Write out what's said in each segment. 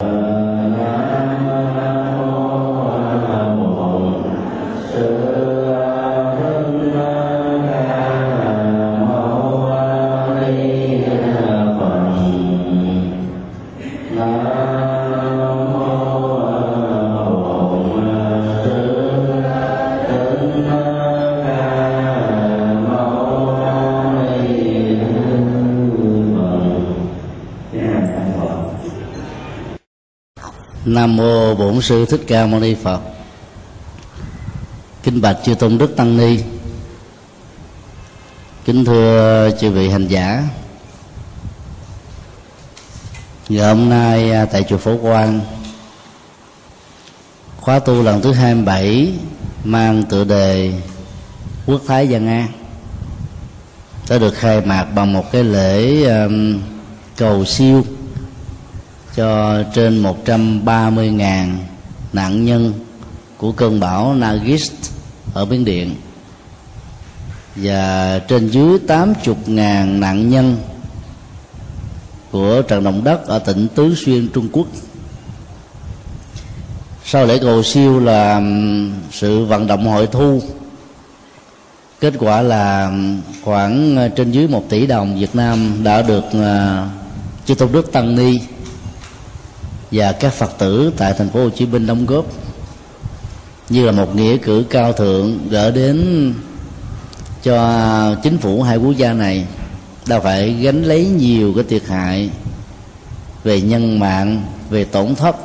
Uh... nam mô bổn sư thích ca mâu ni phật. Kính bạch chư tôn đức tăng ni. Kính thưa chư vị hành giả. Ngày hôm nay à, tại chùa phổ quang khóa tu lần thứ 27 mang tựa đề quốc thái dân an đã được khai mạc bằng một cái lễ um, cầu siêu cho trên 130.000 nạn nhân của cơn bão Nagis ở Biên Điện. Và trên dưới 80.000 nạn nhân của trận động đất ở tỉnh Tứ Xuyên, Trung Quốc. Sau lễ cầu siêu là sự vận động hội thu. Kết quả là khoảng ờ, trên dưới một tỷ đồng Việt Nam đã được ờ, chư tôn đức tăng ni và các phật tử tại thành phố Hồ Chí Minh đóng góp, như là một nghĩa cử cao thượng gỡ đến cho chính phủ hai quốc gia này đã phải gánh lấy nhiều cái thiệt hại về nhân mạng, về tổn thất,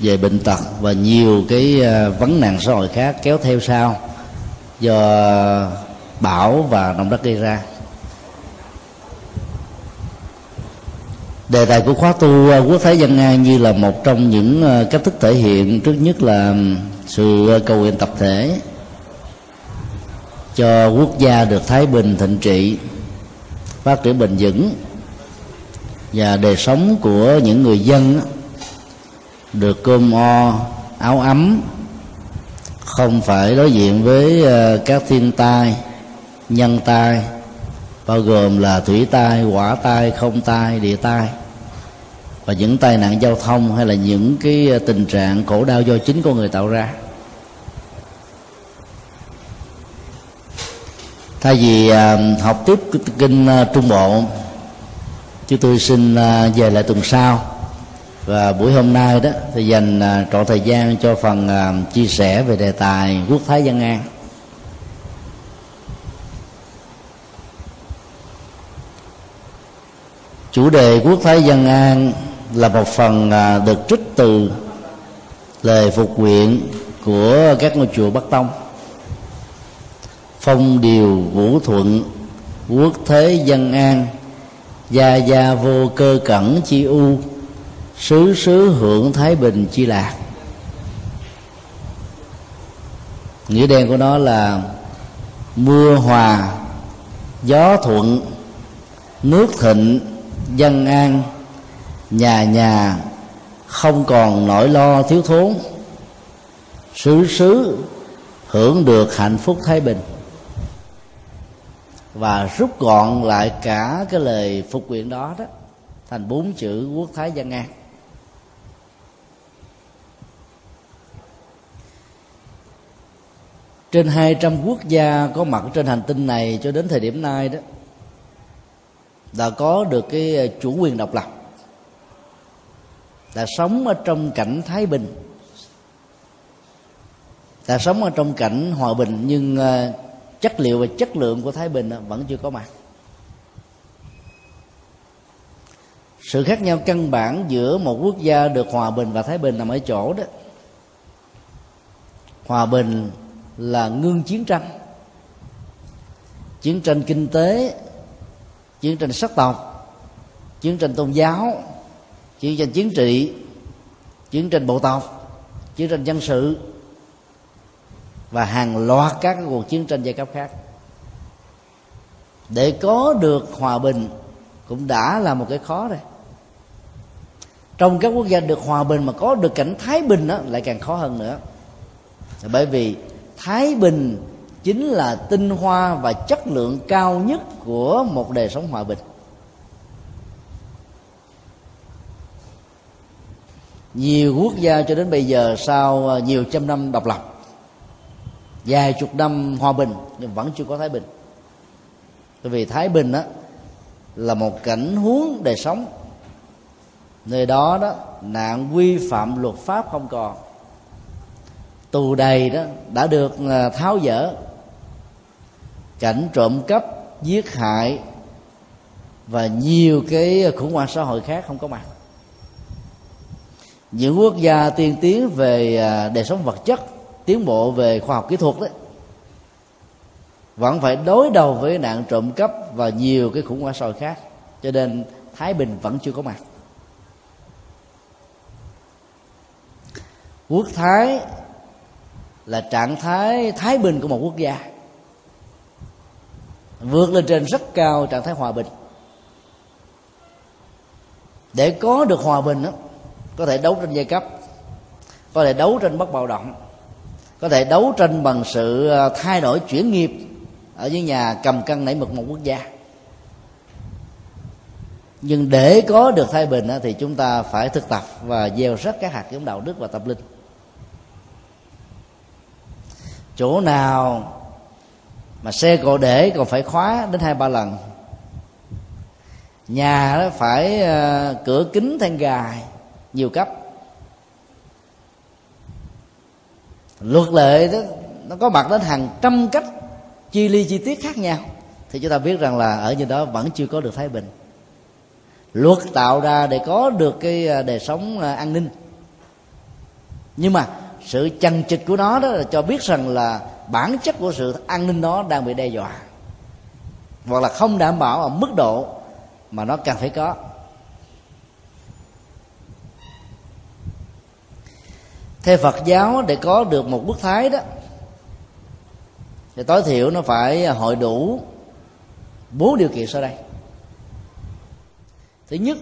về bệnh tật và nhiều cái à, vấn nạn xã hội khác kéo theo sau do bão và động đất gây ra. Đề tài của khóa tu à, quốc thái dân an như là một trong những à, cách thức thể hiện trước nhất là sự à, cầu nguyện tập thể cho quốc gia được thái bình thịnh trị, phát triển bền vững và đời sống của những người dân được cơm o, áo ấm, không phải đối diện với các thiên tai, nhân tai, bao gồm là thủy tai hỏa tai, không tai, địa tai và những tai nạn giao thông hay là những cái ờ, tình trạng khổ đau do chính con người tạo ra. Thay vì ờ, học tiếp kinh ờ, trung bộ, chúng tôi xin về lại tuần sau. Và buổi hôm nay đó, thì dành trọn thời gian cho phần chia sẻ về đề tài quốc thái dân an. Chủ đề quốc thái dân an là một phần à, được trích từ lời phục nguyện của các ngôi chùa Bắc Tông. Phong điều vũ thuận, quốc thế dân an, gia gia vô cơ cẩn chi u xứ xứ hưởng thái bình chi lạc. Nghĩa đen của nó là mưa hòa, gió thuận, nước thịnh, dân an nhà nhà, không còn nỗi lo thiếu thốn. Xứ xứ hưởng được hạnh phúc thái bình. Và rút gọn lại cả cái lời phục nguyện đó đó, thành bốn chữ quốc thái dân an. Trên 200 quốc gia có mặt trên hành tinh này cho đến thời điểm nay đó, đã có được cái chủ quyền độc lập là sống ở trong cảnh thái bình. Là sống ở trong cảnh hòa bình, nhưng ờ, chất liệu và chất lượng của thái bình ờ, vẫn chưa có mặt. Sự khác nhau căn bản giữa một quốc gia được hòa bình và thái bình nằm ở chỗ đó. Hòa bình là ngưng chiến tranh. Chiến tranh kinh tế, chiến tranh sắc tộc, chiến tranh tôn giáo chiến tranh chính trị, chiến tranh bộ tộc, chiến tranh dân sự và hàng loạt các cuộc chiến tranh giai cấp khác. Để có được hòa bình cũng đã là một cái khó rồi. Trong các quốc gia được hòa bình mà có được cảnh thái bình đó lại càng khó hơn nữa. Bởi vì thái bình chính là tinh hoa và chất lượng cao nhất của một đời sống hòa bình. Nhiều quốc gia cho đến bây giờ sau à, nhiều trăm năm độc lập, vài chục năm hòa bình, nhưng vẫn chưa có thái bình. Bởi vì thái bình đó là một cảnh huống đời sống. Nơi đó đó, nạn quy phạm luật pháp không còn. Tù đầy đó đã được à, tháo dỡ. Cảnh trộm cắp, giết hại và nhiều cái khủng hoảng xã hội khác không có mặt những quốc gia tiên tiến về à, đời sống vật chất tiến bộ về khoa học kỹ thuật đấy vẫn phải đối đầu với nạn trộm cắp và nhiều cái khủng hoảng xã hội khác. Cho nên thái bình vẫn chưa có mặt. Quốc thái là trạng thái thái bình của một quốc gia vượt lên trên rất cao trạng thái hòa bình. Để có được hòa bình đó, có thể đấu tranh giai cấp, có thể đấu tranh bất bạo động, có thể đấu tranh bằng sự ờ, thay đổi chuyển nghiệp ở những nhà cầm cân nảy mực một quốc gia. Nhưng để có được thay bình thì chúng ta phải thực tập và gieo rắc các hạt giống đạo đức và tâm linh. Chỗ nào mà xe cộ để còn phải khóa đến hai ba lần. Nhà đó phải ờ, cửa kính than gài nhiều cấp. Luật lệ đó, nó có mặt đến hàng trăm cách, chi ly chi tiết khác nhau. Thì chúng ta biết rằng là ở như đó vẫn chưa có được thái bình. Luật tạo ra để có được cái à, đời sống à, an ninh. Nhưng mà sự chằng chịch của nó đó là cho biết rằng là bản chất của sự an ninh đó đang bị đe dọa. Hoặc là không đảm bảo ở mức độ mà nó cần phải có. Theo phật giáo để có được một quốc thái đó thì tối thiểu nó phải hội đủ bốn điều kiện sau đây. Thứ nhất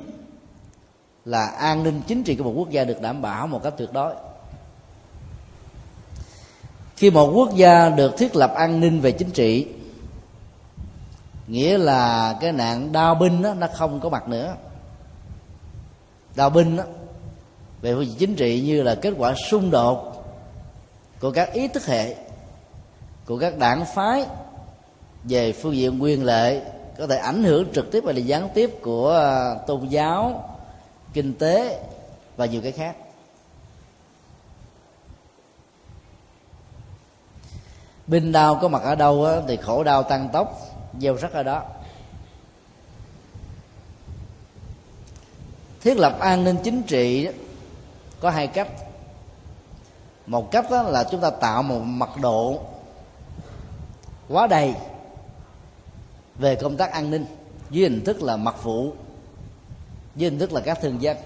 là an ninh chính trị của một quốc gia được đảm bảo một cách tuyệt đối. Khi một quốc gia được thiết lập an ninh về chính trị nghĩa là cái nạn đao binh đó, nó không có mặt nữa. Đao binh đó, về phương diện chính trị như là kết quả xung đột của các ý thức hệ của các đảng phái về phương diện quyền lệ có thể ảnh hưởng trực tiếp hay là gián tiếp của à, tôn giáo kinh tế và nhiều cái khác. Binh đau có mặt ở đâu á, thì khổ đau tăng tốc gieo rắc ở đó. Thiết lập an ninh chính trị có hai cách. Một cách đó là chúng ta tạo một mật độ quá đầy về công tác an ninh dưới hình thức là mật vụ dưới hình thức là các thương dân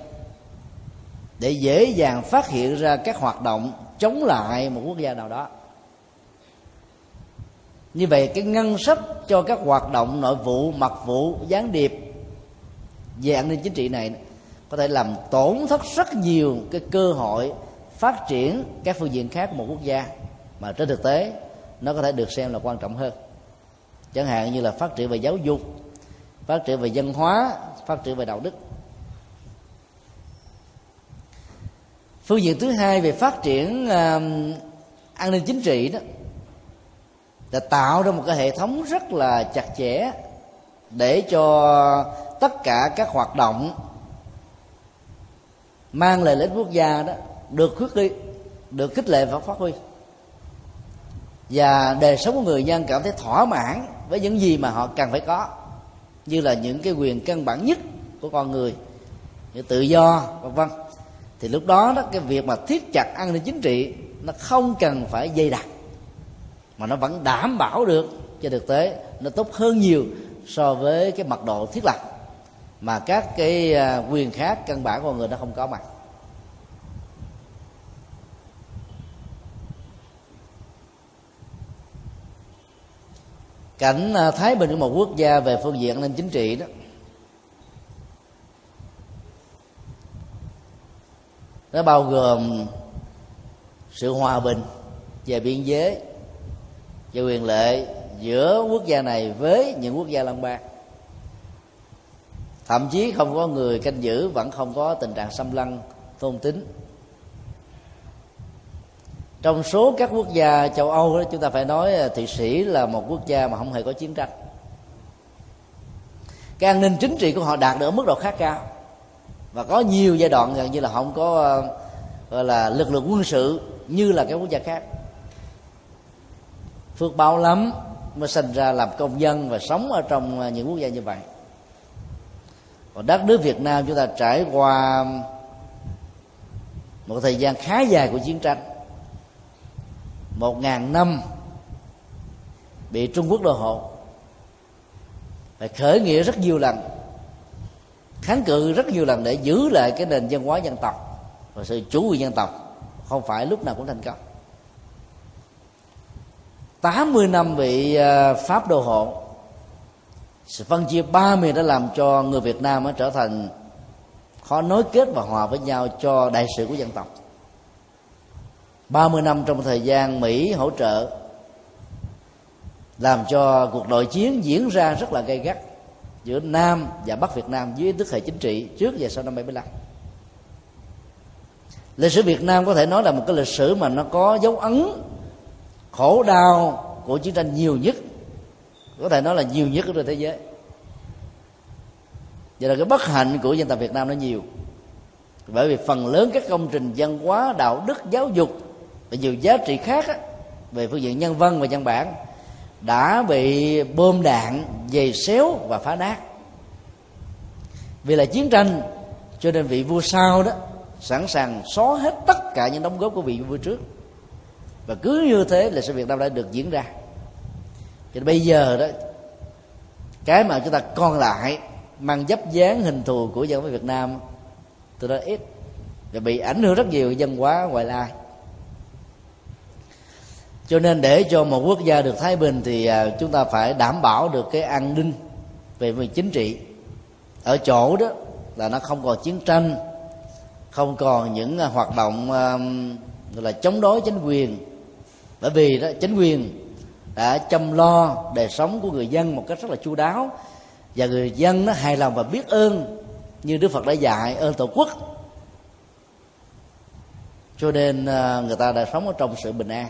để dễ dàng phát hiện ra các hoạt động chống lại một quốc gia nào đó. Như vậy, cái ngân sách cho các hoạt động nội vụ mật vụ gián điệp về an ninh chính trị này có thể làm tổn thất rất nhiều cái cơ hội phát triển các phương diện khác của một quốc gia. Mà trên thực tế nó có thể được xem là quan trọng hơn. Chẳng hạn như là phát triển về giáo dục phát triển về văn hóa phát triển về đạo đức. Phương diện thứ hai về phát triển uh, an ninh chính trị đó là tạo ra một cái hệ thống rất là chặt chẽ để cho tất cả các hoạt động mang lại lợi ích quốc gia đó, được khuyết đi, được khích lệ và phát huy. Và đời sống của người dân cảm thấy thỏa mãn với những gì mà họ cần phải có, như là những cái quyền căn bản nhất của con người, như tự do, vân vân. Thì lúc đó đó, cái việc mà thiết chặt an ninh chính trị, nó không cần phải dây đặc, mà nó vẫn đảm bảo được cho thực tế, nó tốt hơn nhiều so với cái mật độ thiết lập mà các cái à, quyền khác căn bản của người nó không có mặt. Cảnh à, thái bình của một quốc gia về phương diện an ninh chính trị đó. Nó bao gồm sự hòa bình về biên giới, về quyền lệ giữa quốc gia này với những quốc gia lân bang thậm chí không có người canh giữ vẫn không có tình trạng xâm lăng tôn tính trong số các quốc gia châu âu đó, chúng ta phải nói à, thụy sĩ là một quốc gia mà không hề có chiến tranh. Cái an ninh chính trị của họ đạt được ở mức độ khá cao. Và có nhiều giai đoạn gần như là không có à, gọi là lực lượng quân sự như là các quốc gia khác. Phước báo lắm mới sinh ra làm công dân và sống ở trong à, những quốc gia như vậy còn đất nước Việt Nam chúng ta trải qua một thời gian khá dài của chiến tranh. Một ngàn năm bị Trung Quốc đô hộ. Phải khởi nghĩa rất nhiều lần, kháng cự rất nhiều lần để giữ lại cái nền văn hóa dân tộc và sự chủ quyền dân tộc. Không phải lúc nào cũng thành công. 80 năm bị ờ, Pháp đô hộ sự phân chia ba miền đã làm cho người Việt Nam trở thành khó nối kết và hòa với nhau cho đại sự của dân tộc. 30 năm trong thời gian Mỹ hỗ trợ làm cho cuộc nội chiến diễn ra rất là gay gắt giữa Nam và Bắc Việt Nam dưới tức hệ chính trị trước và sau năm 75 lịch sử Việt Nam có thể nói là một cái lịch sử mà nó có dấu ấn khổ đau của chiến tranh nhiều nhất có thể nói là nhiều nhất ở trên thế giới. Vậy là cái bất hạnh của dân tộc Việt Nam nó nhiều. Bởi vì phần lớn các công trình văn hóa đạo đức giáo dục và nhiều giá trị khác á, về phương diện nhân văn và văn bản đã bị bom đạn dày xéo và phá nát. Vì là chiến tranh cho nên vị vua sau đó sẵn sàng xóa hết tất cả những đóng góp của vị vua trước. Và cứ như thế là sự Việt Nam đã được diễn ra thì bây giờ đó, cái mà chúng ta còn lại, mang dấp dáng hình thù của dân với Việt Nam từ đó ít và bị ảnh hưởng rất nhiều dân hóa ngoại lai. Cho nên để cho một quốc gia được thái bình thì à, chúng ta phải đảm bảo được cái an ninh về mặt chính trị. Ở chỗ đó là nó không còn chiến tranh, không còn những à, hoạt động à, gọi là chống đối chính quyền. Bởi vì đó, chính quyền đã chăm lo đời sống của người dân một cách rất là chu đáo. Và người dân nó hài lòng và biết ơn như đức phật đã dạy, ơn tổ quốc. Cho nên à, người ta đã sống ở trong sự bình an.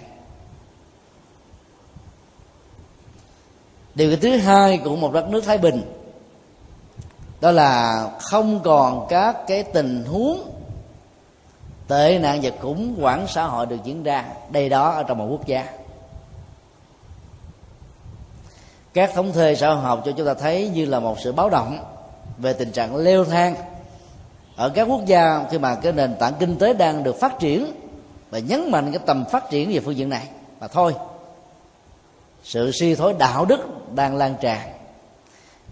Điều thứ hai của một đất nước thái bình, đó là không còn các cái tình huống tệ nạn và khủng hoảng xã hội được diễn ra. Đây đó ở trong một quốc gia. Các thống kê xã hội học cho chúng ta thấy như là một sự báo động về tình trạng leo thang ở các quốc gia khi mà cái nền tảng kinh tế đang được phát triển và nhấn mạnh cái tầm phát triển về phương diện này. Mà thôi, sự suy thoái đạo đức đang lan tràn.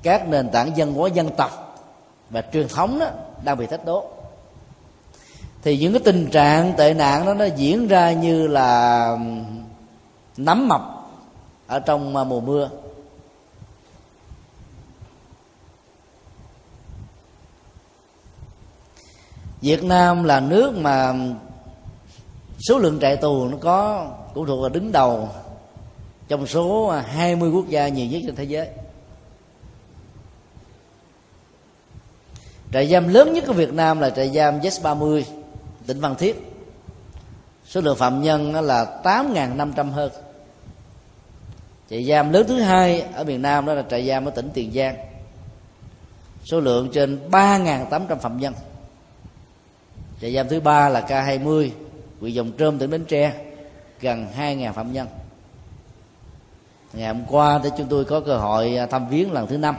Các nền tảng dân hóa dân tộc và truyền thống đó đang bị thách đố. Thì những cái tình trạng tệ nạn đó nó diễn ra như là nấm mập ở trong à, mùa mưa. Việt Nam là nước mà số lượng trại tù nó có, cũng thuộc là đứng đầu trong số 20 quốc gia nhiều nhất trên thế giới. Trại giam lớn nhất của Việt Nam là trại giam Z30 tỉnh Phan Thiết. Số lượng phạm nhân là 8.500 hơn. Trại giam lớn thứ hai ở miền Nam đó là trại giam ở tỉnh Tiền Giang. Số lượng trên 3.800 phạm nhân trại giam thứ ba là K20 huyện Dòng Trơm tỉnh Bến Tre, gần 2.000 phạm nhân. Ngày hôm qua thì chúng tôi có cơ hội à, thăm viếng lần thứ năm.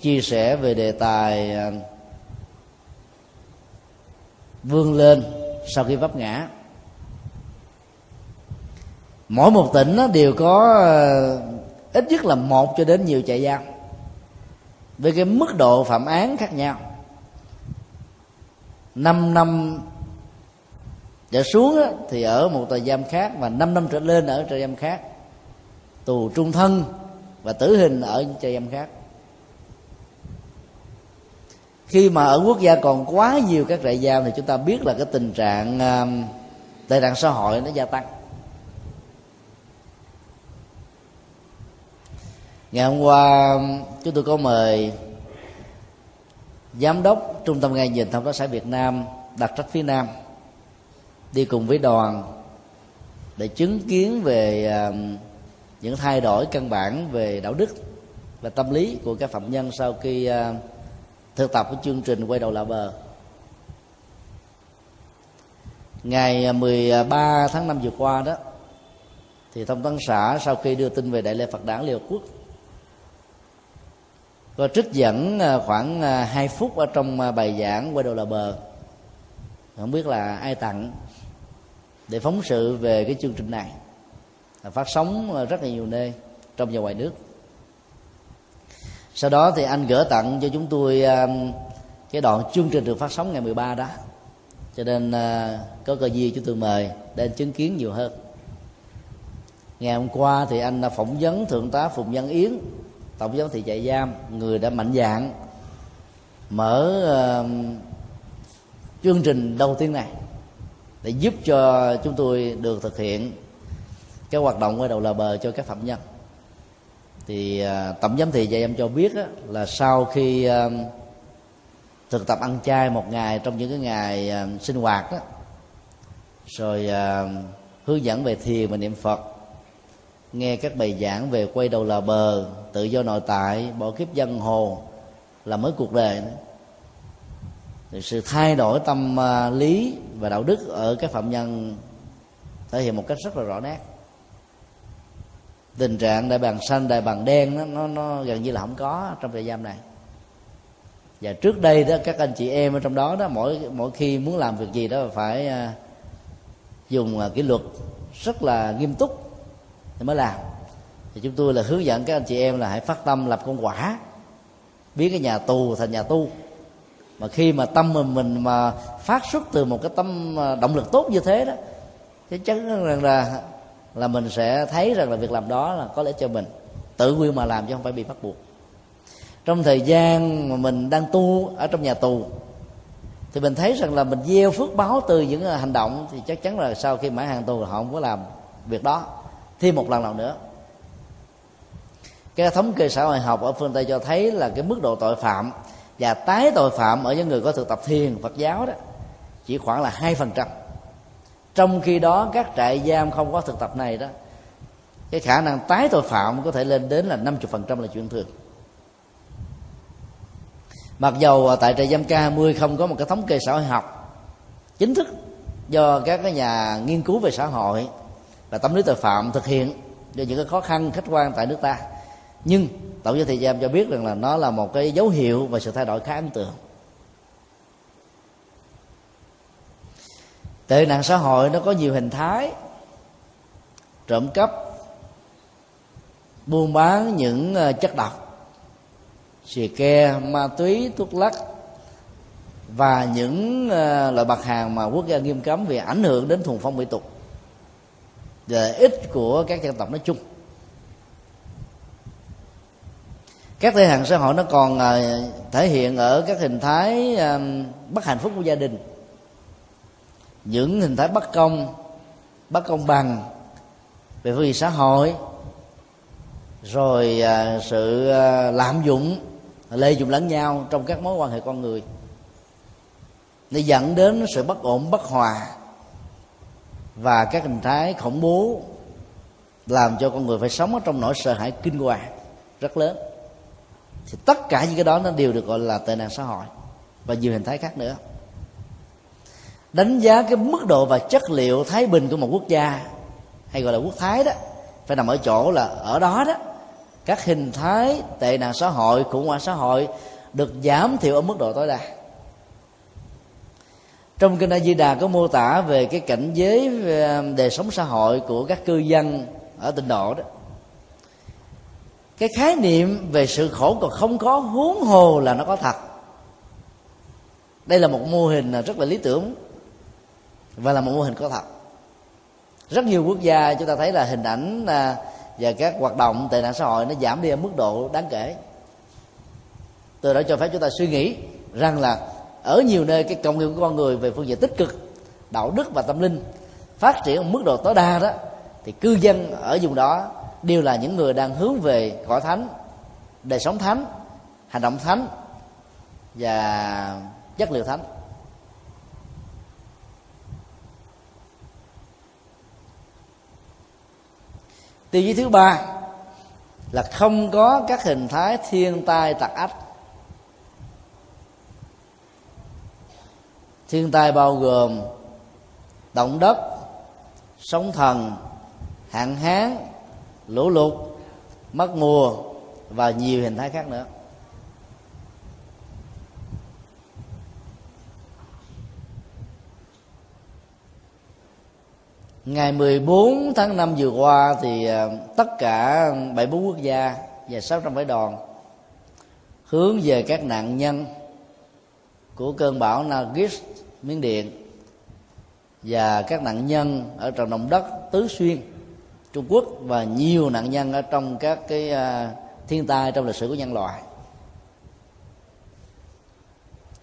Chia sẻ về đề tài à, vươn lên sau khi vấp ngã. Mỗi một tỉnh đều có à, ít nhất là một cho đến nhiều trại giam, với cái mức độ phạm án khác nhau. 5 năm trở xuống thì ở một tòa giam khác và 5 năm trở lên ở trại giam khác. Tù trung thân và tử hình ở trại giam khác. Khi mà ở quốc gia còn quá nhiều các trại giam thì chúng ta biết là cái tình trạng à, tệ nạn xã hội nó gia tăng. Ngày hôm qua, chúng tôi có mời giám đốc trung tâm ngay nhìn thông tấn xã Việt Nam đặt trách phía Nam, đi cùng với đoàn để chứng kiến về um, những thay đổi căn bản về đạo đức và tâm lý của các phạm nhân sau khi uh, thực tập cái chương trình quay đầu là bờ. Ngày uh, 13 tháng 5 vừa qua đó, thì thông tấn xã sau khi đưa tin về đại lễ Phật đản Liên Hợp Quốc có trích dẫn à, khoảng à, 2 phút ở trong à, bài giảng quay đầu là bờ. Không biết là ai tặng để phóng sự về cái chương trình này. Phát sóng rất là nhiều nơi trong và ngoài nước. Sau đó thì anh gửi tặng cho chúng tôi cái đoạn chương trình được phát sóng ngày 13 đó. Cho nên có cơ duyên chúng tôi mời để chứng kiến nhiều hơn. Ngày hôm qua thì anh đã phỏng vấn thượng tá phùng văn yến tổng giám thị trại giam người đã mạnh dạng mở uh, chương trình đầu tiên này để giúp cho chúng tôi được thực hiện cái hoạt động quay đầu là bờ cho các phạm nhân. Thì uh, tổng giám thị trại giam cho biết á, là sau khi uh, thực tập ăn chay một ngày trong những cái ngày uh, sinh hoạt đó rồi uh, hướng dẫn về thiền và niệm phật nghe các bài giảng về quay đầu là bờ tự do nội tại bỏ kiếp dân hồ là mới cuộc đời. Nữa thì sự thay đổi tâm à, lý và đạo đức ở các phạm nhân thể hiện một cách rất là rõ nét. Tình trạng đại bàng xanh đại bàng đen nó, nó, nó gần như là không có trong trại giam này. Và trước đây đó các anh chị em ở trong đó đó mỗi mỗi khi muốn làm việc gì đó phải à, dùng à, kỷ luật rất là nghiêm túc thì mới làm. Thì chúng tôi là hướng dẫn các anh chị em là hãy phát tâm lập công quả, biến cái nhà tù thành nhà tu. Mà khi mà tâm mình mình mà phát xuất từ một cái tâm à, động lực tốt như thế đó chắc chắn rằng là là mình sẽ thấy rằng là việc làm đó là có lẽ cho mình tự nguyện mà làm chứ không phải bị bắt buộc. Trong thời gian mà mình đang tu ở trong nhà tù, thì mình thấy rằng là mình gieo phước báo từ những à, hành động, thì chắc chắn là sau khi mãn hàng tù họ không có làm việc đó thêm một lần nào nữa. Cái thống kê xã hội học ở phương tây cho thấy là cái mức độ tội phạm và tái tội phạm ở những người có thực tập thiền, phật giáo đó, chỉ khoảng là hai phần trăm. Trong khi đó, các trại giam không có thực tập này đó, cái khả năng tái tội phạm có thể lên đến là 50% là chuyện thường. Mặc dầu tại trại giam K20 không có một cái thống kê xã hội học chính thức do các cái nhà nghiên cứu về xã hội và tâm lý tội phạm thực hiện do những cái khó khăn, khách quan tại nước ta. Nhưng tổng giám thị giam cho biết rằng là nó là một cái dấu hiệu và sự thay đổi khá ấn tượng. Tệ nạn xã hội nó có nhiều hình thái, trộm cắp, buôn bán những ờ, chất độc, xì ke, ma túy, thuốc lắc và những ờ, loại mặt hàng mà quốc gia nghiêm cấm vì ảnh hưởng đến thuần phong mỹ tục lợi ích của các dân tộc nói chung. Các tệ nạn xã hội nó còn à, thể hiện ở các hình thái à, bất hạnh phúc của gia đình. Những hình thái bất công bất công bằng về phương diện xã hội, rồi à, sự lạm dụng, lợi dụng lẫn nhau trong các mối quan hệ con người, nó dẫn đến sự bất ổn, bất hòa và các hình thái khủng bố làm cho con người phải sống ở trong nỗi sợ hãi kinh hoàng rất lớn. Thì tất cả những cái đó nó đều được gọi là tệ nạn xã hội và nhiều hình thái khác nữa. Đánh giá cái mức độ và chất liệu thái bình của một quốc gia, hay gọi là quốc thái đó, phải nằm ở chỗ là ở đó đó, các hình thái tệ nạn xã hội, khủng hoảng xã hội được giảm thiểu ở mức độ tối đa trong kinh A Di Đà có mô tả về cái cảnh giới um, đời sống xã hội của các cư dân ở tịnh độ đó. Cái khái niệm về sự khổ còn không có huống hồ là nó có thật. Đây là một mô hình rất là lý tưởng và là một mô hình có thật. Rất nhiều quốc gia chúng ta thấy là hình ảnh uh, và các hoạt động tệ nạn xã hội nó giảm đi ở mức độ đáng kể. Từ đó cho phép chúng ta suy nghĩ rằng là ở nhiều nơi cái công nghiệp của con người về phương diện tích cực, đạo đức và tâm linh phát triển ở mức độ tối đa đó, thì cư dân ở vùng đó đều là những người đang hướng về cõi thánh, đời sống thánh, hành động thánh và chất liệu thánh. Tiêu chí thứ ba là không có các hình thái thiên tai tặc ách thiên tai bao gồm động đất, sóng thần, hạn hán, lũ lụt, mất mùa và nhiều hình thái khác nữa. Ngày 14 tháng 5 vừa qua thì ờ, tất cả 74 quốc gia và 600 phái đoàn hướng về các nạn nhân của cơn bão Nagis Miến Điện và các nạn nhân ở trận động đất Tứ Xuyên, Trung Quốc và nhiều nạn nhân ở trong các cái à, thiên tai trong lịch sử của nhân loại.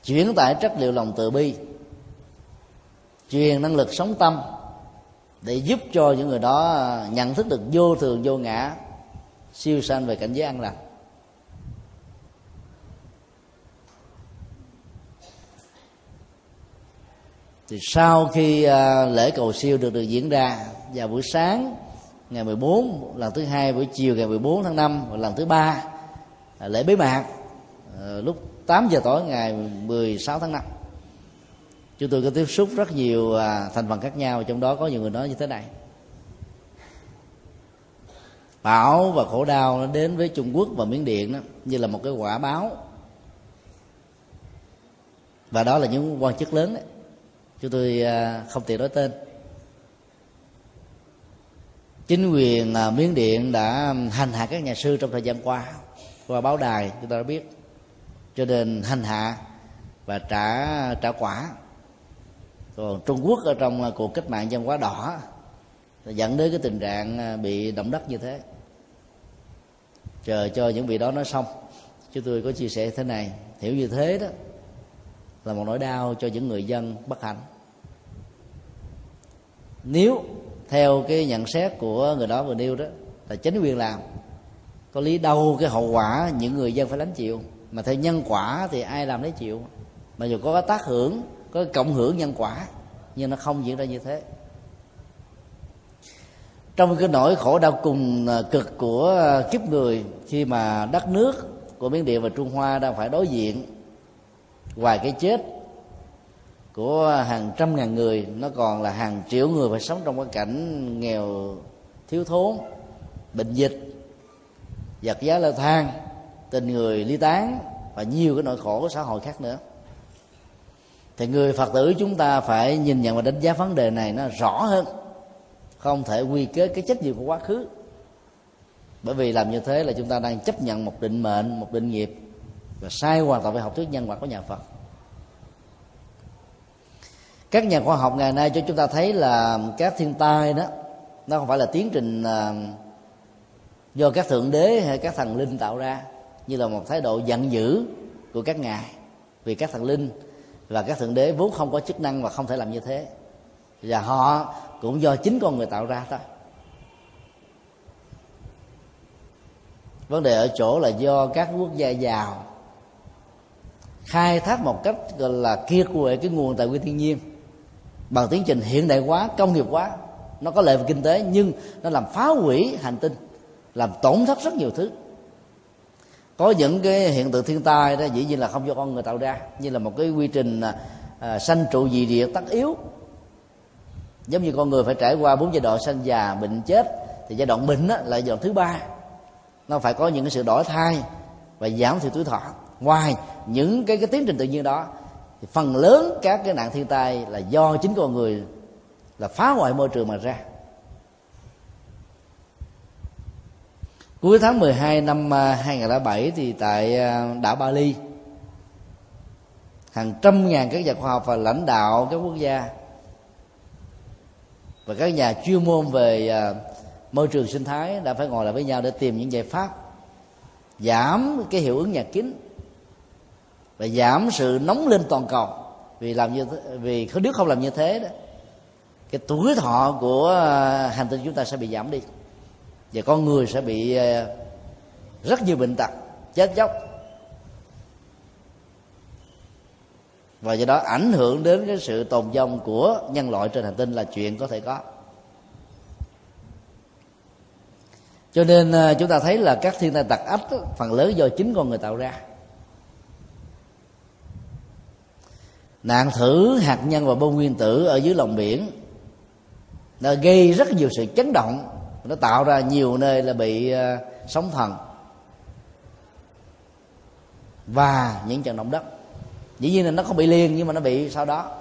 Chuyển tải chất liệu lòng từ bi, truyền năng lực sống tâm để giúp cho những người đó à, nhận thức được vô thường, vô ngã, siêu sanh về cảnh giới an lành. Thì sau khi à, lễ cầu siêu được được diễn ra vào buổi sáng ngày 14 lần thứ hai buổi chiều ngày 14 tháng 5 và lần thứ ba à, lễ bế mạc à, lúc 8 giờ tối ngày 16 tháng 5 chúng tôi có tiếp xúc rất nhiều thành phần khác nhau trong đó có nhiều người nói như thế này. Bão và khổ đau nó đến với trung quốc và miến điện đó, như là một cái quả báo. Và đó là những quan chức lớn đấy chúng tôi à, không tiện nói tên. Chính quyền à, miến điện đã hành hạ các nhà sư trong thời gian qua qua báo đài, chúng ta đã biết. Cho nên hành hạ và trả trả quả. Còn trung quốc ở trong à, cuộc cách mạng dân hóa đỏ dẫn đến cái tình trạng bị động đất như thế. Chờ cho những vị đó nói xong chúng tôi có chia sẻ thế này. Hiểu như thế đó là một nỗi đau cho những người dân bất hạnh nếu theo cái nhận xét của người đó vừa nêu đó, là chính quyền làm, có lý đâu cái hậu quả những người dân phải gánh chịu. Mà theo nhân quả thì ai làm lấy chịu. Mà dù có cái tác hưởng, có cộng hưởng nhân quả, nhưng nó không diễn ra như thế. Trong cái nỗi khổ đau cùng à, cực của à, kiếp người, khi mà đất nước của miến điện và trung hoa đang phải đối diện, ngoài cái chết của hàng trăm ngàn người, nó còn là hàng triệu người phải sống trong cái cảnh nghèo, thiếu thốn, bệnh dịch, giặc giá leo thang, tình người ly tán và nhiều cái nỗi khổ của xã hội khác nữa. Thì người phật tử chúng ta phải nhìn nhận và đánh giá vấn đề này nó rõ hơn, không thể quy kết cái trách nhiệm của quá khứ. Bởi vì làm như thế là chúng ta đang chấp nhận một định mệnh, một định nghiệp và sai hoàn toàn về học thuyết nhân quả của nhà phật các nhà khoa học ngày nay cho chúng ta thấy là các thiên tai đó, nó không phải là tiến trình à, do các thượng đế hay các thần linh tạo ra, như là một thái độ giận dữ của các ngài vì các thần linh và các thượng đế vốn không có chức năng và không thể làm như thế. Và họ cũng do chính con người tạo ra thôi. Vấn đề ở chỗ là do các quốc gia giàu khai thác một cách, gọi là kia quệ cái nguồn tài nguyên thiên nhiên bằng tiến trình hiện đại hóa công nghiệp hóa nó có lợi về kinh tế nhưng nó làm phá hủy hành tinh làm tổn thất rất nhiều thứ. Có những cái hiện tượng thiên tai đó dĩ nhiên là không do con người tạo ra như là một cái quy trình à, à sanh trụ dị địa tất yếu. Giống như con người phải trải qua bốn giai đoạn sanh già bệnh chết thì giai đoạn bệnh đó là giai đoạn thứ ba. Nó phải có những cái sự đổi thay và giảm thiểu tuổi thọ. Ngoài những cái cái tiến trình tự nhiên đó thì phần lớn các cái nạn thiên tai là do chính con người là phá hoại môi trường mà ra. Cuối tháng 12 năm à, 2007 thì tại à, đảo Bali, hàng trăm ngàn các nhà khoa học và lãnh đạo các quốc gia và các nhà chuyên môn về à, môi trường sinh thái đã phải ngồi lại với nhau để tìm những giải pháp giảm cái hiệu ứng nhà kính và giảm sự nóng lên toàn cầu. Vì làm như thế, vì nếu không làm như thế đó. Cái tuổi thọ của à, hành tinh chúng ta sẽ bị giảm đi. Và con người sẽ bị à, rất nhiều bệnh tật chết chóc. Và do đó ảnh hưởng đến cái sự tồn vong của nhân loại trên hành tinh là chuyện có thể có. Cho nên à, chúng ta thấy là các thiên tai tặc ách phần lớn do chính con người tạo ra. Nạn thử hạt nhân và bom nguyên tử ở dưới lòng biển. Nó gây rất nhiều sự chấn động. Nó tạo ra nhiều nơi là bị ờ, sóng thần. Và những trận động đất. Dĩ nhiên là nó không bị liền nhưng mà nó bị sau đó.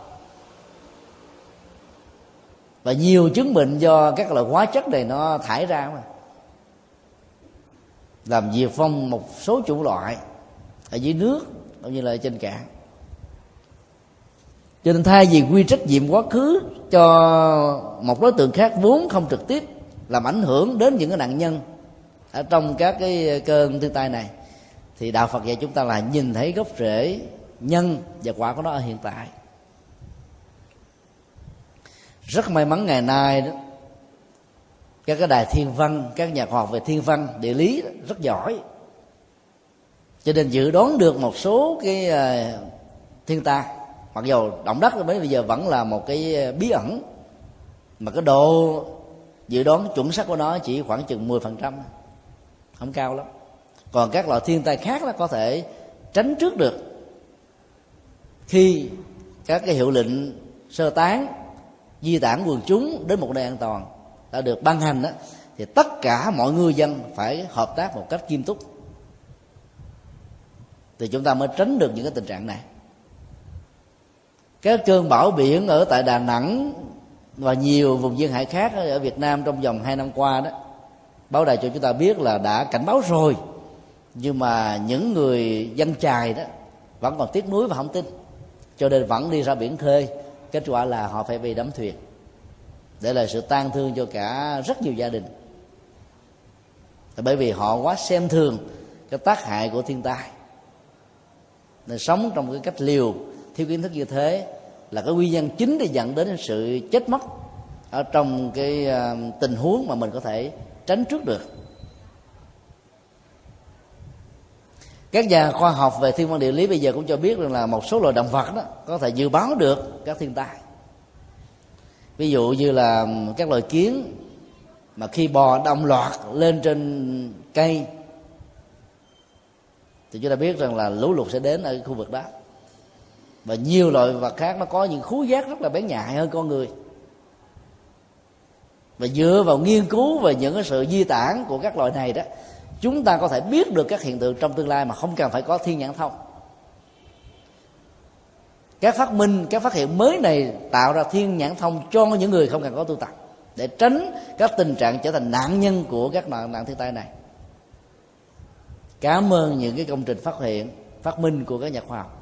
Và nhiều chứng bệnh do các loại hóa chất này nó thải ra mà. Làm diệt phong một số chủng loại ở dưới nước cũng như là trên cạn cho nên thay vì quy trách nhiệm quá khứ cho một đối tượng khác vốn không trực tiếp làm ảnh hưởng đến những cái nạn nhân ở trong các cái cơn thiên tai này thì đạo phật dạy chúng ta là nhìn thấy gốc rễ nhân và quả của nó ở hiện tại. Rất may mắn ngày nay đó các cái đài thiên văn các nhà khoa học về thiên văn địa lý rất giỏi. Cho nên dự đoán được một số cái uh, thiên tai mặc dù động đất mới bây giờ vẫn là một cái ờ, bí ẩn, mà cái độ dự đoán chuẩn xác của nó chỉ khoảng chừng 10% không cao lắm. Còn các loại thiên tai khác nó có thể tránh trước được khi các cái hiệu lệnh sơ tán, di tản quần chúng đến một nơi an toàn đã được ban hành đó thì tất cả mọi ngư dân phải hợp tác một cách nghiêm túc. Thì chúng ta mới tránh được những cái tình trạng này các cơn bão biển ở tại Đà Nẵng và nhiều vùng duyên hải khác ở Việt Nam trong vòng hai năm qua đó, báo đài cho chúng ta biết là đã cảnh báo rồi. Nhưng mà những người dân chài đó vẫn còn tiếc nuối và không tin. Cho nên vẫn đi ra biển khơi. Kết quả là họ phải bị đắm thuyền. Để là sự tan thương cho cả rất nhiều gia đình. Bởi vì họ quá xem thường cái tác hại của thiên tai. Nên sống trong cái cách liều thiếu kiến thức như thế là cái nguyên nhân chính để dẫn đến sự chết mất ở trong cái ờ, tình huống mà mình có thể tránh trước được. Các nhà khoa học về thiên văn địa lý bây giờ cũng cho biết rằng là một số loài động vật đó có thể dự báo được các thiên tai. Ví dụ như là các loài kiến mà khi bò đồng loạt lên trên cây thì chúng ta biết rằng là lũ lụt sẽ đến ở khu vực đó và nhiều loại vật khác nó có những khú giác rất là bén nhạy hơn con người. Và dựa vào nghiên cứu về những cái sự di tản của các loài này đó chúng ta có thể biết được các hiện tượng trong tương lai mà không cần phải có thiên nhãn thông. Các phát minh các phát hiện mới này tạo ra thiên nhãn thông cho những người không cần có tu tập để tránh các tình trạng trở thành nạn nhân của các nạn, nạn thiên tai này. Cảm ơn những cái công trình phát hiện phát minh của các nhà khoa học.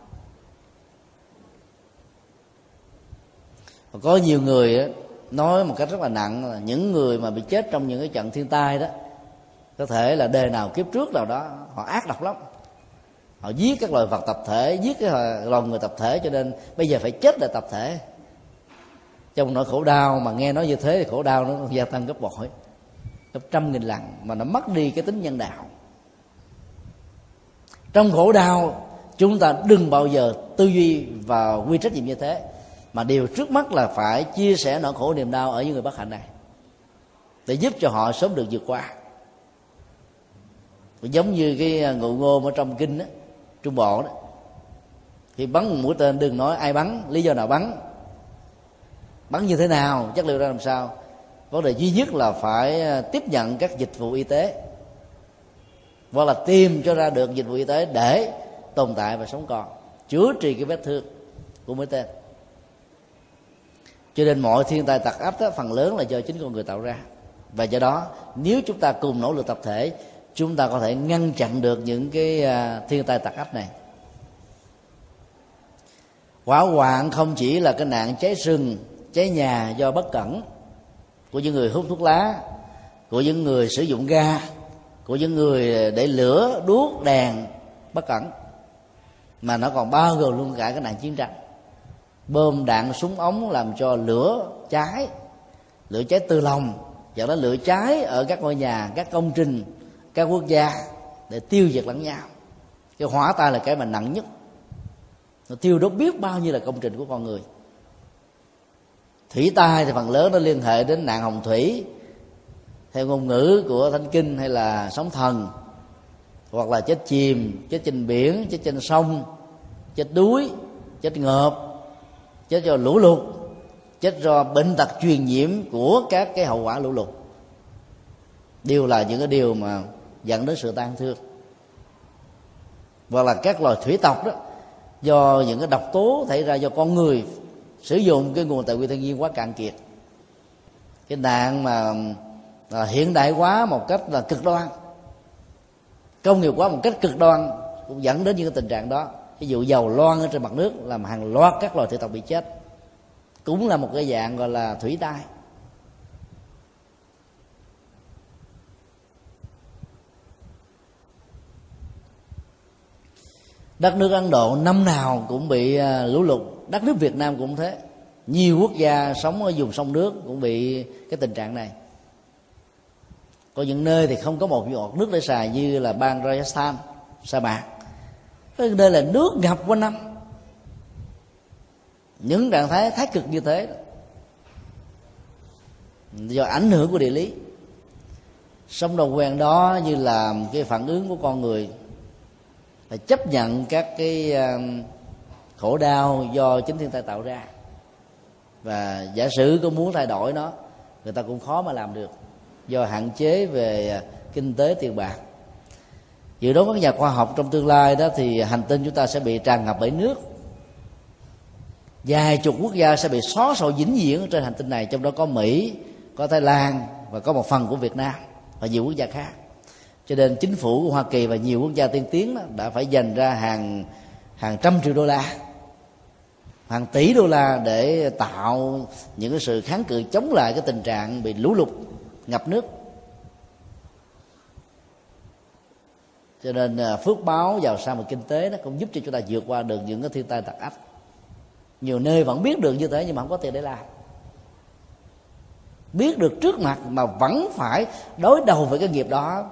Có nhiều người nói một cách rất là nặng là những người mà bị chết trong những cái trận thiên tai đó, có thể là đề nào kiếp trước nào đó, họ ác độc lắm. Họ giết các loài vật tập thể, giết cái loài người tập thể cho nên bây giờ phải chết là tập thể. Trong nỗi khổ đau mà nghe nói như thế thì khổ đau nó gia tăng gấp bội, gấp trăm nghìn lần mà nó mất đi cái tính nhân đạo. Trong khổ đau, chúng ta đừng bao giờ tư duy và quy trách nhiệm như thế mà điều trước mắt là phải chia sẻ nỗi khổ niềm đau ở những người bất hạnh này. Để giúp cho họ sớm được vượt qua. Giống như cái à, ngụ ngôn ở trong kinh đó, trung bộ đó khi bắn một mũi tên đừng nói ai bắn lý do nào bắn bắn như thế nào chất liệu ra làm sao vấn đề duy nhất là phải à, tiếp nhận các dịch vụ y tế. Hoặc là tìm cho ra được dịch vụ y tế để tồn tại và sống còn chữa trị cái vết thương của mũi tên cho nên mọi thiên tai tặc ách đó, phần lớn là do chính con người tạo ra. Và do đó nếu chúng ta cùng nỗ lực tập thể chúng ta có thể ngăn chặn được những cái à, thiên tai tặc ách này. Hỏa hoạn không chỉ là cái nạn cháy rừng cháy nhà do bất cẩn của những người hút thuốc lá của những người sử dụng ga của những người để lửa đuốc đèn bất cẩn mà nó còn bao gồm luôn cả cái nạn chiến tranh bơm đạn súng ống làm cho lửa cháy. Lửa cháy từ lòng. Và nó lửa cháy ở các ngôi nhà, các công trình, các quốc gia để tiêu diệt lẫn nhau. Cái hỏa tai là cái mà nặng nhất. Nó tiêu đốt biết bao nhiêu là công trình của con người. Thủy tai thì phần lớn nó liên hệ đến nạn hồng thủy, theo ngôn ngữ của thánh kinh hay là sóng thần, hoặc là chết chìm, chết trên biển, chết trên sông, chết đuối, chết ngợp chết do lũ lụt, chết do bệnh tật truyền nhiễm của các cái hậu quả lũ lụt. Đều là những cái điều mà dẫn đến sự tan thương. Và là các loài thủy tộc đó, do những cái độc tố xảy ra do con người sử dụng cái nguồn tài nguyên thiên nhiên quá cạn kiệt. Cái nạn mà là hiện đại hóa một cách là cực đoan, công nghiệp hóa một cách cực đoan cũng dẫn đến những cái tình trạng đó ví dụ dầu loan ở trên mặt nước làm hàng loạt các loài thủy tộc bị chết. Cũng là một cái dạng gọi là thủy tai. Đất nước ấn độ năm nào cũng bị à, lũ lụt. Đất nước việt nam cũng thế. Nhiều quốc gia sống ở vùng sông nước cũng bị cái tình trạng này. Có những nơi thì không có một giọt nước để xài như là bang rajasthan, sa mạc có nơi là nước ngập quanh năm. Những trạng thái thái cực như thế. Do ảnh hưởng của địa lý. Sông đầu quen đó như là cái phản ứng của con người. Là chấp nhận các cái um, khổ đau do chính thiên tai tạo ra. Và giả sử có muốn thay đổi nó, người ta cũng khó mà làm được. Do hạn chế về uh, kinh tế tiền bạc dự đoán các nhà khoa học trong tương lai đó thì hành tinh chúng ta sẽ bị tràn ngập bởi nước. Vài chục quốc gia sẽ bị xóa sổ vĩnh viễn trên hành tinh này, trong đó có mỹ, có thái lan và có một phần của việt nam và nhiều quốc gia khác. Cho nên chính phủ của hoa kỳ và nhiều quốc gia tiên tiến đó đã phải dành ra hàng hàng trăm triệu đô la, hàng tỷ đô la để tạo những cái sự kháng cự chống lại cái tình trạng bị lũ lụt, ngập nước. Cho nên à, phước báo giàu sang và kinh tế nó cũng giúp cho chúng ta vượt qua được những cái thiên tai tặc ách nhiều nơi vẫn biết được như thế nhưng mà không có tiền để làm. Biết được trước mặt mà vẫn phải đối đầu với cái nghiệp đó,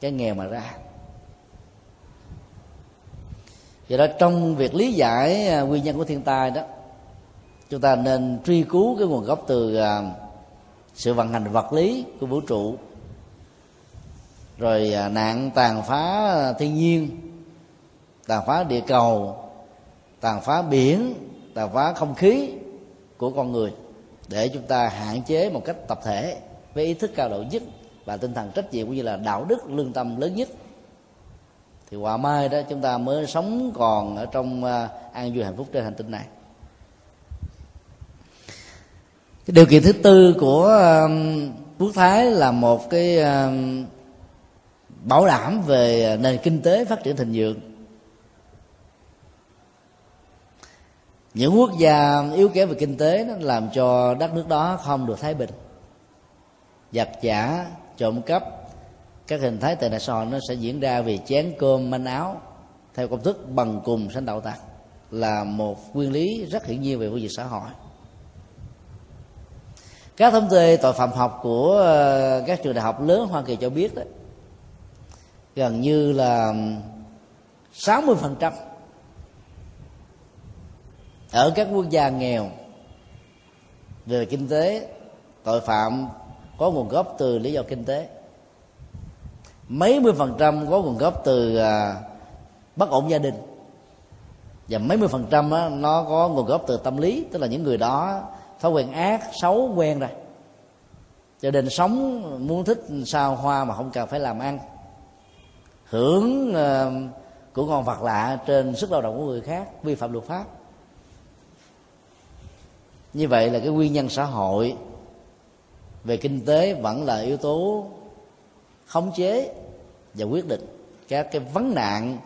cái nghèo mà ra. Do đó, trong việc lý giải à, nguyên nhân của thiên tai đó, chúng ta nên truy cứu cái nguồn gốc từ à, sự vận hành vật lý của vũ trụ rồi à, nạn tàn phá à, thiên nhiên, tàn phá địa cầu, tàn phá biển, tàn phá không khí của con người để chúng ta hạn chế một cách tập thể với ý thức cao độ nhất và tinh thần trách nhiệm cũng như là đạo đức lương tâm lớn nhất. Thì quả mai đó, chúng ta mới sống còn ở trong à, an vui hạnh phúc trên hành tinh này. Cái điều kiện thứ tư của quốc thái là một cái bảo đảm về nền kinh tế phát triển thịnh vượng những quốc gia yếu kém về kinh tế nó làm cho đất nước đó không được thái bình giặc giả, trộm cắp, các hình thái tệ nạn xã hội nó sẽ diễn ra vì chén cơm manh áo theo công thức bằng cùng sanh đạo tặc là một nguyên lý rất hiển nhiên về phương diện xã hội các thống kê tội phạm học của ờ, các trường đại học lớn hoa kỳ cho biết đấy gần như là 60% ở các quốc gia nghèo về kinh tế tội phạm có nguồn gốc từ lý do kinh tế. Mấy mươi phần trăm có nguồn gốc từ à, bất ổn gia đình. Và mấy mươi phần trăm nó có nguồn gốc từ tâm lý tức là những người đó thói quen ác xấu quen rồi. Cho nên sống muốn thích sao hoa mà không cần phải làm ăn hưởng ờ, của ngon vật lạ trên sức lao động của người khác vi phạm luật pháp. Như vậy là cái nguyên nhân xã hội về kinh tế vẫn là yếu tố khống chế và quyết định các cái vấn nạn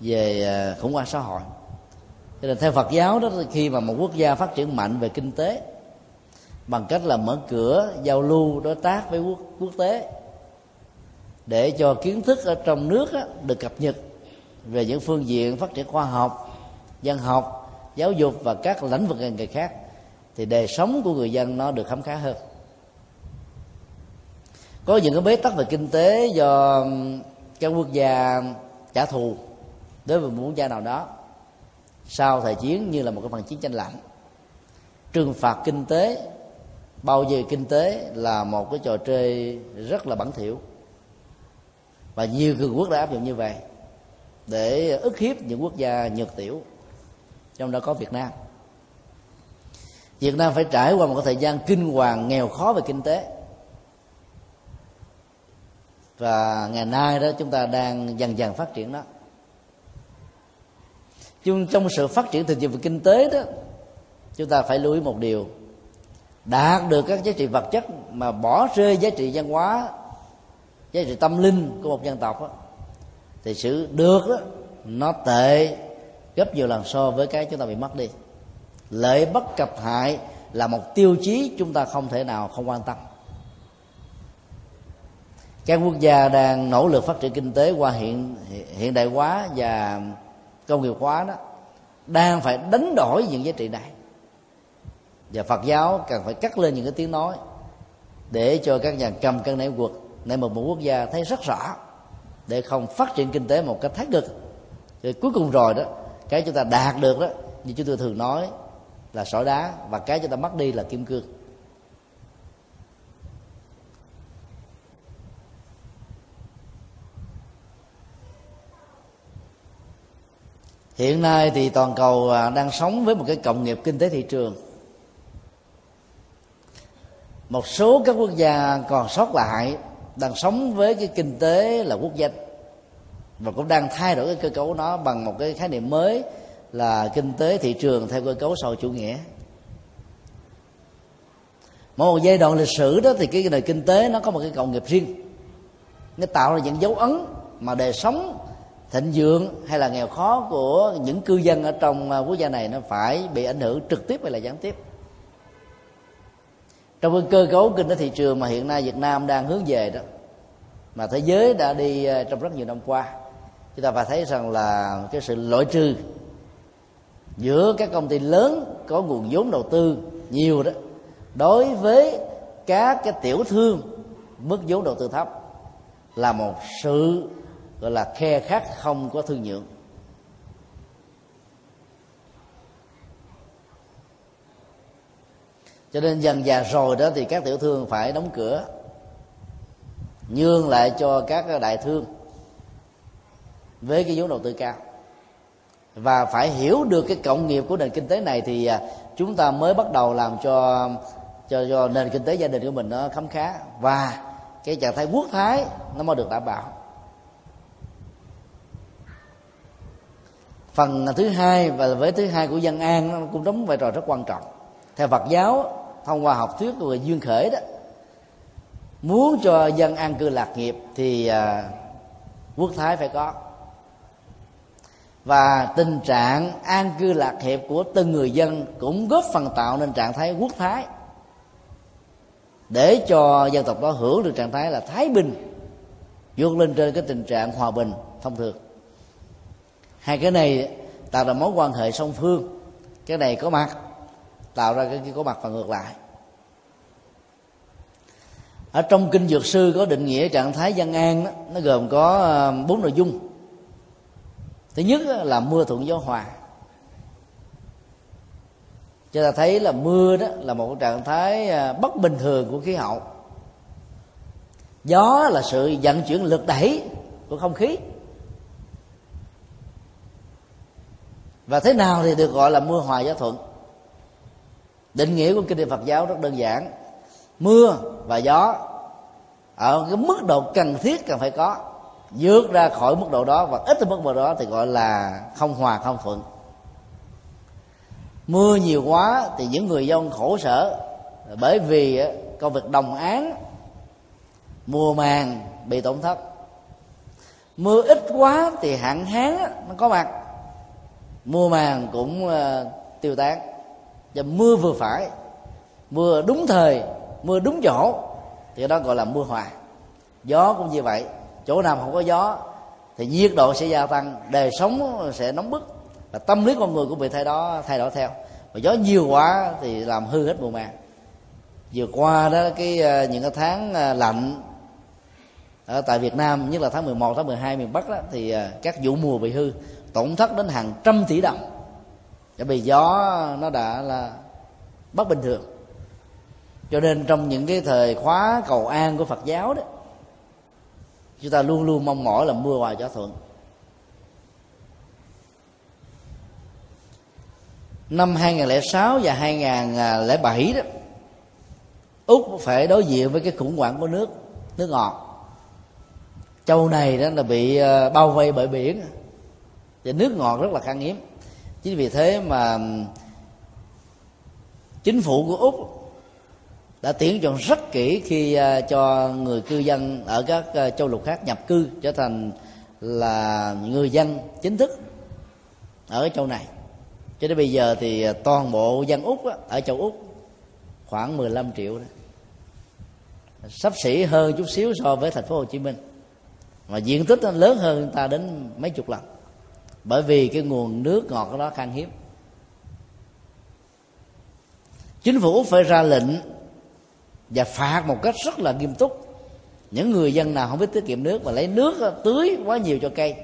về ờ, khủng hoảng xã hội. Cho nên theo Phật giáo đó khi mà một quốc gia phát triển mạnh về kinh tế bằng cách là mở cửa giao lưu đối tác với quốc, quốc tế để cho kiến thức ở trong nước á, được cập nhật về những phương diện phát triển khoa học văn học giáo dục và các lĩnh vực ngành nghề khác thì đời sống của người dân nó được khám khá hơn. Có những cái bế tắc về kinh tế do các quốc gia trả thù đối với một quốc gia nào đó sau thời chiến như là một cái phần chiến tranh lạnh. Trừng phạt kinh tế bao vây kinh tế là một cái trò chơi rất là bẩn thỉu và nhiều cường quốc đã áp dụng như vậy để ức hiếp những quốc gia nhược tiểu, trong đó có Việt Nam. Việt Nam phải trải qua một thời gian kinh hoàng, nghèo khó về kinh tế. Và ngày nay đó, chúng ta đang dần dần phát triển đó nhưng trong sự phát triển thực về kinh tế đó, chúng ta phải lưu ý một điều. Đạt được các giá trị vật chất mà bỏ rơi giá trị văn hóa giá trị tâm linh của một dân tộc đó, thì sự được đó nó tệ gấp nhiều lần so với cái chúng ta bị mất đi. Lợi bất cập hại là một tiêu chí chúng ta không thể nào không quan tâm. Các quốc gia đang nỗ lực phát triển kinh tế qua hiện hiện đại hóa và công nghiệp hóa đó đang phải đánh đổi những giá trị này. Và Phật giáo cần phải cắt lên những cái tiếng nói để cho các nhà cầm cân nảy quật nảy một một quốc gia thấy rất rõ, để không phát triển kinh tế một cách thái cực. Rồi cuối cùng rồi đó, cái chúng ta đạt được đó, như chúng tôi thường nói là sỏi đá, và cái chúng ta mất đi là kim cương. Hiện nay thì toàn cầu à, đang sống với một cái cộng nghiệp kinh tế thị trường. Một số các quốc gia còn sót lại đang sống với cái kinh tế là quốc danh và cũng đang thay đổi cái cơ cấu nó bằng một cái khái niệm mới là kinh tế thị trường theo cơ cấu xã hội chủ nghĩa. Mỗi một giai đoạn lịch sử đó thì cái nền kinh tế nó có một cái cộng nghiệp riêng. Nó tạo ra những dấu ấn mà đời sống, thịnh vượng hay là nghèo khó của những cư dân ở trong quốc gia này nó phải bị ảnh hưởng trực tiếp hay là gián tiếp trong cái cơ cấu kinh tế thị trường mà hiện nay Việt Nam đang hướng về đó, mà thế giới đã đi ờ, trong rất nhiều năm qua, chúng ta phải thấy rằng là cái sự loại trừ giữa các công ty lớn có nguồn vốn đầu tư nhiều đó, đối với các cái tiểu thương mức vốn đầu tư thấp là một sự, gọi là khe khắc không có thương nhượng cho nên dần già rồi đó thì các tiểu thương phải đóng cửa, nhường lại cho các đại thương với cái vốn đầu tư cao. Và phải hiểu được cái cộng nghiệp của nền kinh tế này thì à, chúng ta mới bắt đầu làm cho cho cho nền kinh tế gia đình của mình nó khấm khá. Và cái trạng thái quốc thái nó mới được đảm bảo. Phần thứ hai và với thứ hai của dân an nó cũng đóng vai trò rất quan trọng. Theo phật giáo thông qua học thuyết của duyên khởi đó muốn cho dân an cư lạc nghiệp thì à, quốc thái phải có. Và tình trạng an cư lạc nghiệp của từng người dân cũng góp phần tạo nên trạng thái quốc thái. Để cho dân tộc đó hưởng được trạng thái là thái bình vượt lên trên cái tình trạng hòa bình thông thường. Hai cái này tạo ra mối quan hệ song phương. Cái này có mặt tạo ra cái kia có mặt và ngược lại. Ở trong kinh dược sư có định nghĩa trạng thái dân an đó, nó gồm có ờ, bốn nội dung. Thứ nhất là mưa thuận gió hòa. Chúng ta thấy là mưa đó là một trạng thái ờ, bất bình thường của khí hậu. Gió là sự vận chuyển lực đẩy của không khí. Và thế nào thì được gọi là mưa hòa gió thuận? Định nghĩa của kinh điển phật giáo rất đơn giản. Mưa và gió ở cái mức độ cần thiết cần phải có, vượt ra khỏi mức độ đó và ít ở mức độ đó thì gọi là không hòa, không thuận. Mưa nhiều quá thì những người dân khổ sở bởi vì công việc đồng án mùa màng bị tổn thất. Mưa ít quá thì hạn hán nó có mặt. Mùa màng cũng ờ, tiêu tán và mưa vừa phải mưa đúng thời mưa đúng chỗ thì đó gọi là mưa hòa gió cũng như vậy chỗ nào không có gió thì nhiệt độ sẽ gia tăng đời sống sẽ nóng bức và tâm lý con người cũng bị thay đó thay đổi theo. Và gió nhiều quá thì làm hư hết mùa màng. Vừa qua đó cái ờ, những cái tháng ờ, lạnh ở tại Việt Nam nhất là tháng 11, tháng 12 miền Bắc đó thì ờ, các vụ mùa bị hư tổn thất đến hàng trăm tỷ đồng bởi vì gió nó đã là bất bình thường. Cho nên trong những cái thời khóa cầu an của phật giáo đó, chúng ta luôn luôn mong mỏi là mưa hòa gió thuận năm 2006 và 2007 đó, Úc phải đối diện với cái khủng hoảng của nước nước ngọt. Châu này đó là bị ờ, bao vây bởi biển. Và nước ngọt rất là khan hiếm chính vì thế mà chính phủ của úc đã tuyển chọn rất kỹ khi à, cho người cư dân ở các à, châu lục khác nhập cư trở thành là người dân chính thức ở châu này. Cho đến bây giờ thì à, toàn bộ dân úc ở châu úc khoảng 15 triệu đó. Sắp xỉ hơn chút xíu so với thành phố Hồ Chí Minh. Mà diện tích nó lớn hơn ta đến mấy chục lần bởi vì cái nguồn nước ngọt đó khan hiếm. Chính phủ phải ra lệnh và phạt một cách rất là nghiêm túc. Những người dân nào không biết tiết kiệm nước mà lấy nước tưới quá nhiều cho cây.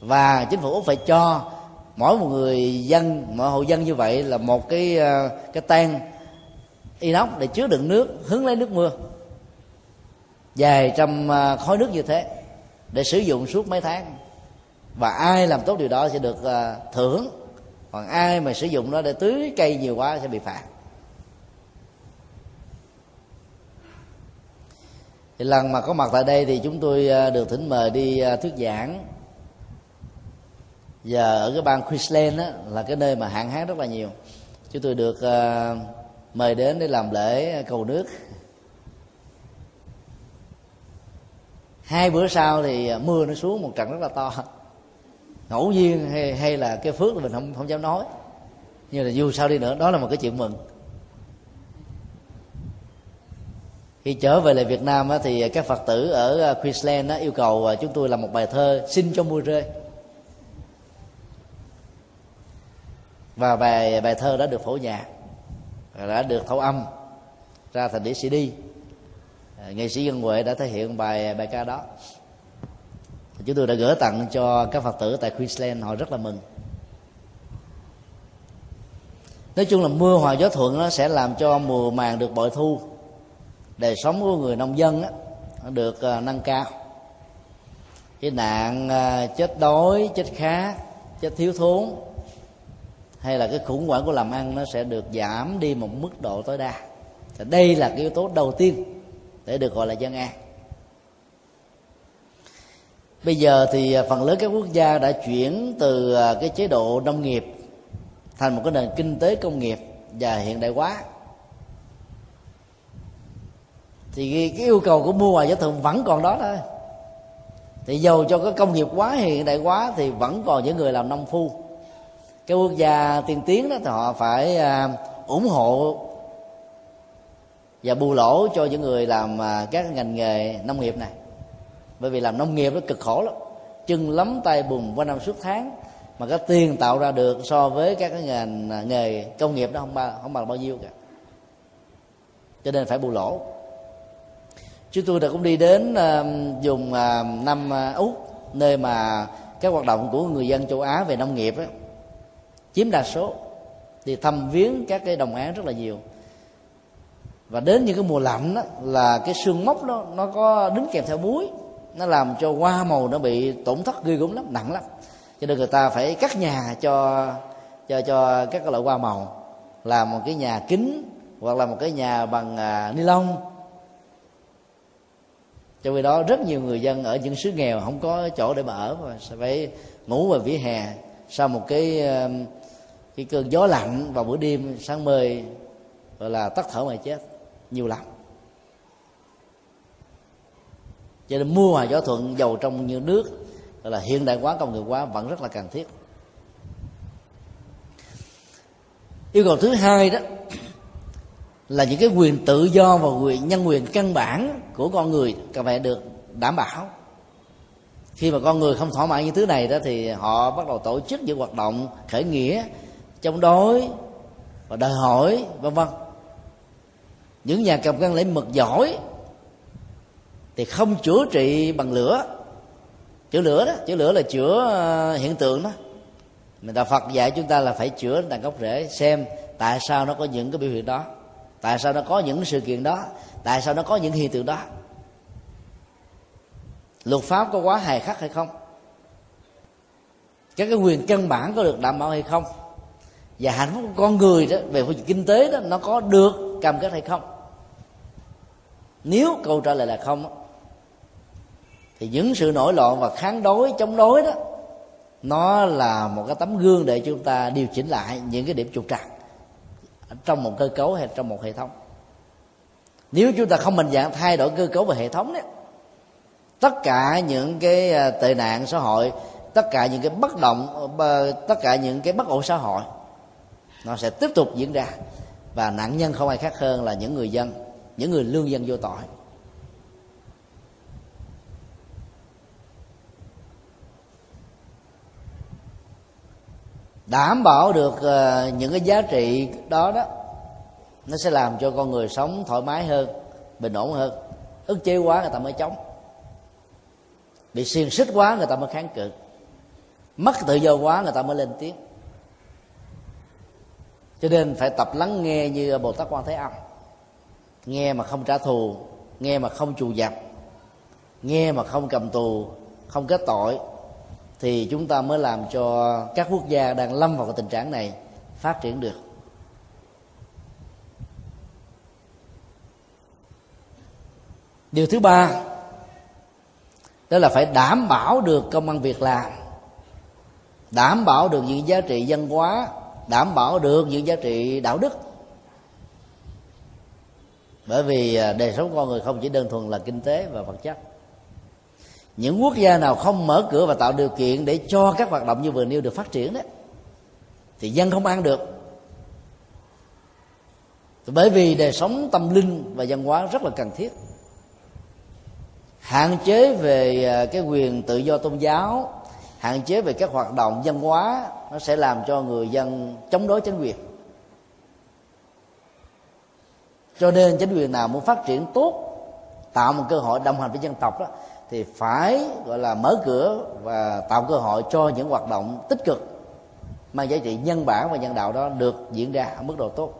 Và chính phủ phải cho mỗi một người dân, mỗi hộ dân như vậy là một cái ờ, cái tan inox để chứa đựng nước, hứng lấy nước mưa. Vài trăm ờ, khói nước như thế để sử dụng suốt mấy tháng và ai làm tốt điều đó sẽ được ờ, thưởng. Còn ai mà sử dụng nó để tưới cây nhiều quá sẽ bị phạt. Thì lần mà có mặt tại đây thì chúng tôi ờ, được thỉnh mời đi ờ, thuyết giảng. Và ở cái bang Queensland đó, là cái nơi mà hạn hán rất là nhiều. Chúng tôi được uh, mời đến để làm lễ cầu nước. Hai bữa sau thì mưa nó xuống một trận rất là to ngẫu nhiên hay, hay là cái phước là mình không không dám nói. Nhưng là dù sao đi nữa đó là một cái chuyện mừng. Khi trở về lại Việt Nam thì các Phật tử ở à, Queensland yêu cầu à, chúng tôi làm một bài thơ xin cho mưa rơi. Và bài bài thơ đã được phổ nhạc đã được thấu âm ra thành đĩa CD à, nghệ sĩ dân huệ đã thể hiện bài bài ca đó chúng tôi đã gửi tặng cho các phật tử tại Queensland họ rất là mừng. Nói chung là mưa hòa gió thuận nó sẽ làm cho mùa màng được bội thu. Đời sống của người nông dân đó, nó được ờ, nâng cao. Cái nạn ờ, chết đói chết khát chết thiếu thốn hay là cái khủng hoảng của làm ăn nó sẽ được giảm đi một mức độ tối đa. Đây là cái yếu tố đầu tiên để được gọi là dân an bây giờ thì à, phần lớn các quốc gia đã chuyển từ à, cái chế độ nông nghiệp thành một cái nền kinh tế công nghiệp và hiện đại hóa. Thì cái yêu cầu của mua ngoài giá thường vẫn còn đó thôi. Thì dầu cho cái công nghiệp quá hiện đại quá thì vẫn còn những người làm nông phu. Cái quốc gia tiên tiến đó thì họ phải à, ủng hộ và bù lỗ cho những người làm các ngành nghề nông nghiệp này bởi vì làm nông nghiệp nó cực khổ lắm. Chân lắm tay bùn qua năm suốt tháng mà cái tiền tạo ra được so với các cái ngành à, nghề công nghiệp đó không bao không bằng bao nhiêu cả. Cho nên phải bù lỗ. Chúng tôi đã cũng đi đến à, vùng dùng uh, năm uh, úc nơi mà các hoạt động của người dân châu á về nông nghiệp ấy, chiếm đa số. Thì thăm viếng các cái đồng án rất là nhiều. Và đến những cái mùa lạnh đó, là cái xương mốc đó nó có đính kèm theo muối nó làm cho hoa màu nó bị tổn thất ghê gớm lắm nặng lắm. Cho nên người ta phải cắt nhà cho cho cho các loại hoa màu. Làm một cái nhà kính hoặc là một cái nhà bằng à, ni lông. Cho vì đó rất nhiều người dân ở những xứ nghèo không có chỗ để mà ở mà sẽ phải ngủ vào vỉa hè sau một cái cái cơn gió lạnh vào buổi đêm sáng mơ gọi là tắt thở mà chết. Nhiều lắm. Cho nên mua hòa gió thuận, dầu trong như nước, gọi là hiện đại hóa, công nghiệp hóa vẫn rất là cần thiết. Yêu cầu thứ hai đó là những cái quyền tự do và quyền, nhân quyền căn bản của con người cần phải được đảm bảo. Khi mà con người không thỏa mãn những thứ này đó thì họ bắt đầu tổ chức những hoạt động khởi nghĩa, chống đối và đòi hỏi, vân vân. Những nhà cầm cân lấy mực giỏi thì không chữa trị bằng lửa. Chữa lửa đó, chữa lửa là chữa ờ, hiện tượng đó. Mình đạo Phật dạy chúng ta là phải chữa tận gốc rễ, xem tại sao nó có những cái biểu hiện đó, tại sao nó có những sự kiện đó, tại sao nó có những hiện tượng đó. Luật pháp có quá hài khắc hay không? Các cái quyền căn bản có được đảm bảo hay không? Và hạnh phúc của con người đó, về phương diện kinh tế đó, nó có được cam kết hay không? Nếu câu trả lời là không thì những sự nổi loạn và kháng đối, chống đối đó, nó là một cái tấm gương để chúng ta điều chỉnh lại những cái điểm trục trặc trong một cơ cấu hay trong một hệ thống. Nếu chúng ta không mạnh dạng thay đổi cơ cấu và hệ thống đấy tất cả những cái à, tệ nạn xã hội, tất cả những cái bất động tất cả những cái bất ổn xã hội, nó sẽ tiếp tục diễn ra. Và nạn nhân không ai khác hơn là những người dân, những người lương dân vô tội. Đảm bảo được ờ, những cái giá trị đó đó, nó sẽ làm cho con người sống thoải mái hơn, bình ổn hơn. Ức chế quá người ta mới chống. Bị xiên xích quá người ta mới kháng cự. Mất tự do quá người ta mới lên tiếng. Cho nên phải tập lắng nghe như bồ tát quan thế âm. Nghe mà không trả thù, nghe mà không trù dập, nghe mà không cầm tù, không kết tội thì chúng ta mới làm cho các quốc gia đang lâm vào cái tình trạng này phát triển được. Điều thứ ba, đó là phải đảm bảo được công ăn việc làm, đảm bảo được những giá trị văn hóa, đảm bảo được những giá trị đạo đức. Bởi vì à, đời sống con người không chỉ đơn thuần là kinh tế và vật chất những quốc gia nào không mở cửa và tạo điều kiện để cho các hoạt động như vừa nêu được phát triển đấy, thì dân không ăn được. Bởi vì đời sống tâm linh và văn hóa rất là cần thiết. Hạn chế về à, cái quyền tự do tôn giáo, hạn chế về các hoạt động văn hóa, nó sẽ làm cho người dân chống đối chính quyền. Cho nên chính quyền nào muốn phát triển tốt, tạo một cơ hội đồng hành với dân tộc đó thì phải gọi là mở cửa và tạo cơ hội cho những hoạt động tích cực mang giá trị nhân bản và nhân đạo đó được diễn ra ở mức độ tốt.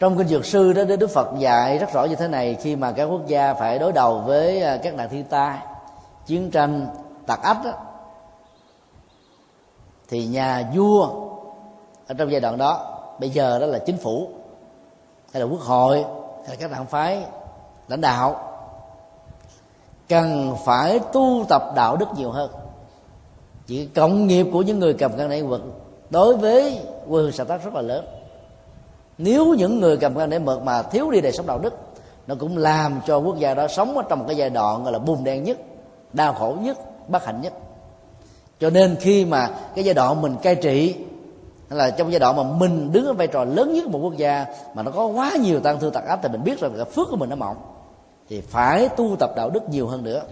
Trong kinh dược sư đó đức phật dạy rất rõ như thế này khi mà các quốc gia phải đối đầu với à, các nạn thiên tai chiến tranh tặc ách đó, thì nhà vua ở trong giai đoạn đó bây giờ đó là chính phủ hay là quốc hội hay là các đảng phái lãnh đạo cần phải tu tập đạo đức nhiều hơn. Chỉ cộng nghiệp của những người cầm cân đại vật đối với quê hương xã tác rất là lớn. Nếu những người cầm cân để mượt mà thiếu đi đời sống đạo đức, nó cũng làm cho quốc gia đó sống ở trong một cái giai đoạn gọi là bùn đen nhất, đau khổ nhất, bất hạnh nhất. Cho nên khi mà cái giai đoạn mình cai trị, hay là trong giai đoạn mà mình đứng ở vai trò lớn nhất một quốc gia mà nó có quá nhiều tăng thương tặc áp thì mình biết rằng cái phước của mình nó mỏng thì phải tu tập đạo đức nhiều hơn nữa.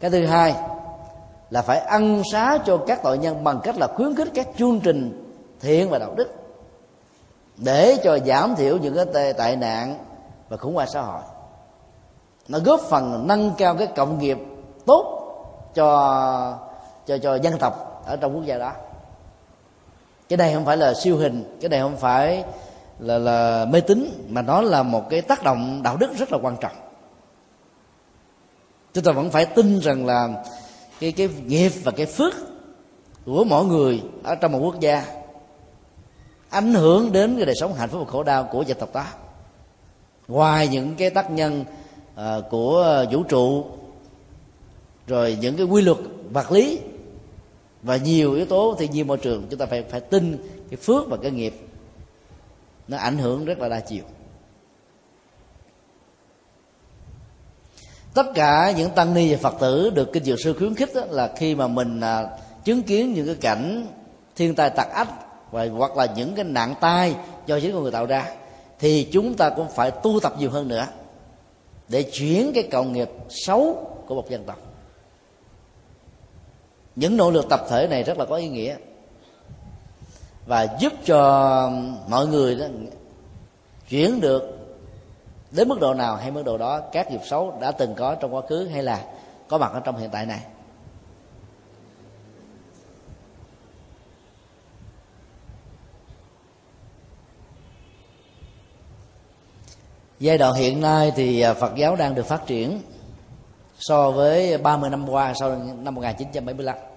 Cái thứ hai là phải ăn xá cho các tội nhân bằng cách là khuyến khích các chương trình thiện và đạo đức để cho giảm thiểu những cái tệ tệ nạn và khủng hoảng xã hội. Nó góp phần nâng cao cái cộng nghiệp tốt cho cho cho dân tộc ở trong quốc gia đó. Cái này không phải là siêu hình, cái này không phải là là mê tín mà nó là một cái tác động đạo đức rất là quan trọng chúng ta vẫn phải tin rằng là cái cái nghiệp và cái phước của mỗi người ở trong một quốc gia ảnh hưởng đến cái đời sống hạnh phúc và khổ đau của dân tộc ta. ngoài những cái tác nhân uh, của vũ trụ rồi những cái quy luật vật lý và nhiều yếu tố thì nhiên môi trường chúng ta phải phải tin cái phước và cái nghiệp nó ảnh hưởng rất là đa chiều. Tất cả những tăng ni và phật tử được kinh dược sư khuyến khích đó, là khi mà mình à, chứng kiến những cái cảnh thiên tai tặc ách và hoặc là những cái nạn tai do chính con người tạo ra thì chúng ta cũng phải tu tập nhiều hơn nữa để chuyển cái cộng nghiệp xấu của một dân tộc. Những nỗ lực tập thể này rất là có ý nghĩa và giúp cho mọi người đó chuyển được đến mức độ nào hay mức độ đó các nghiệp xấu đã từng có trong quá khứ hay là có mặt ở trong hiện tại này. Giai đoạn hiện nay thì à, Phật giáo đang được phát triển so với 30 năm qua, sau năm 1975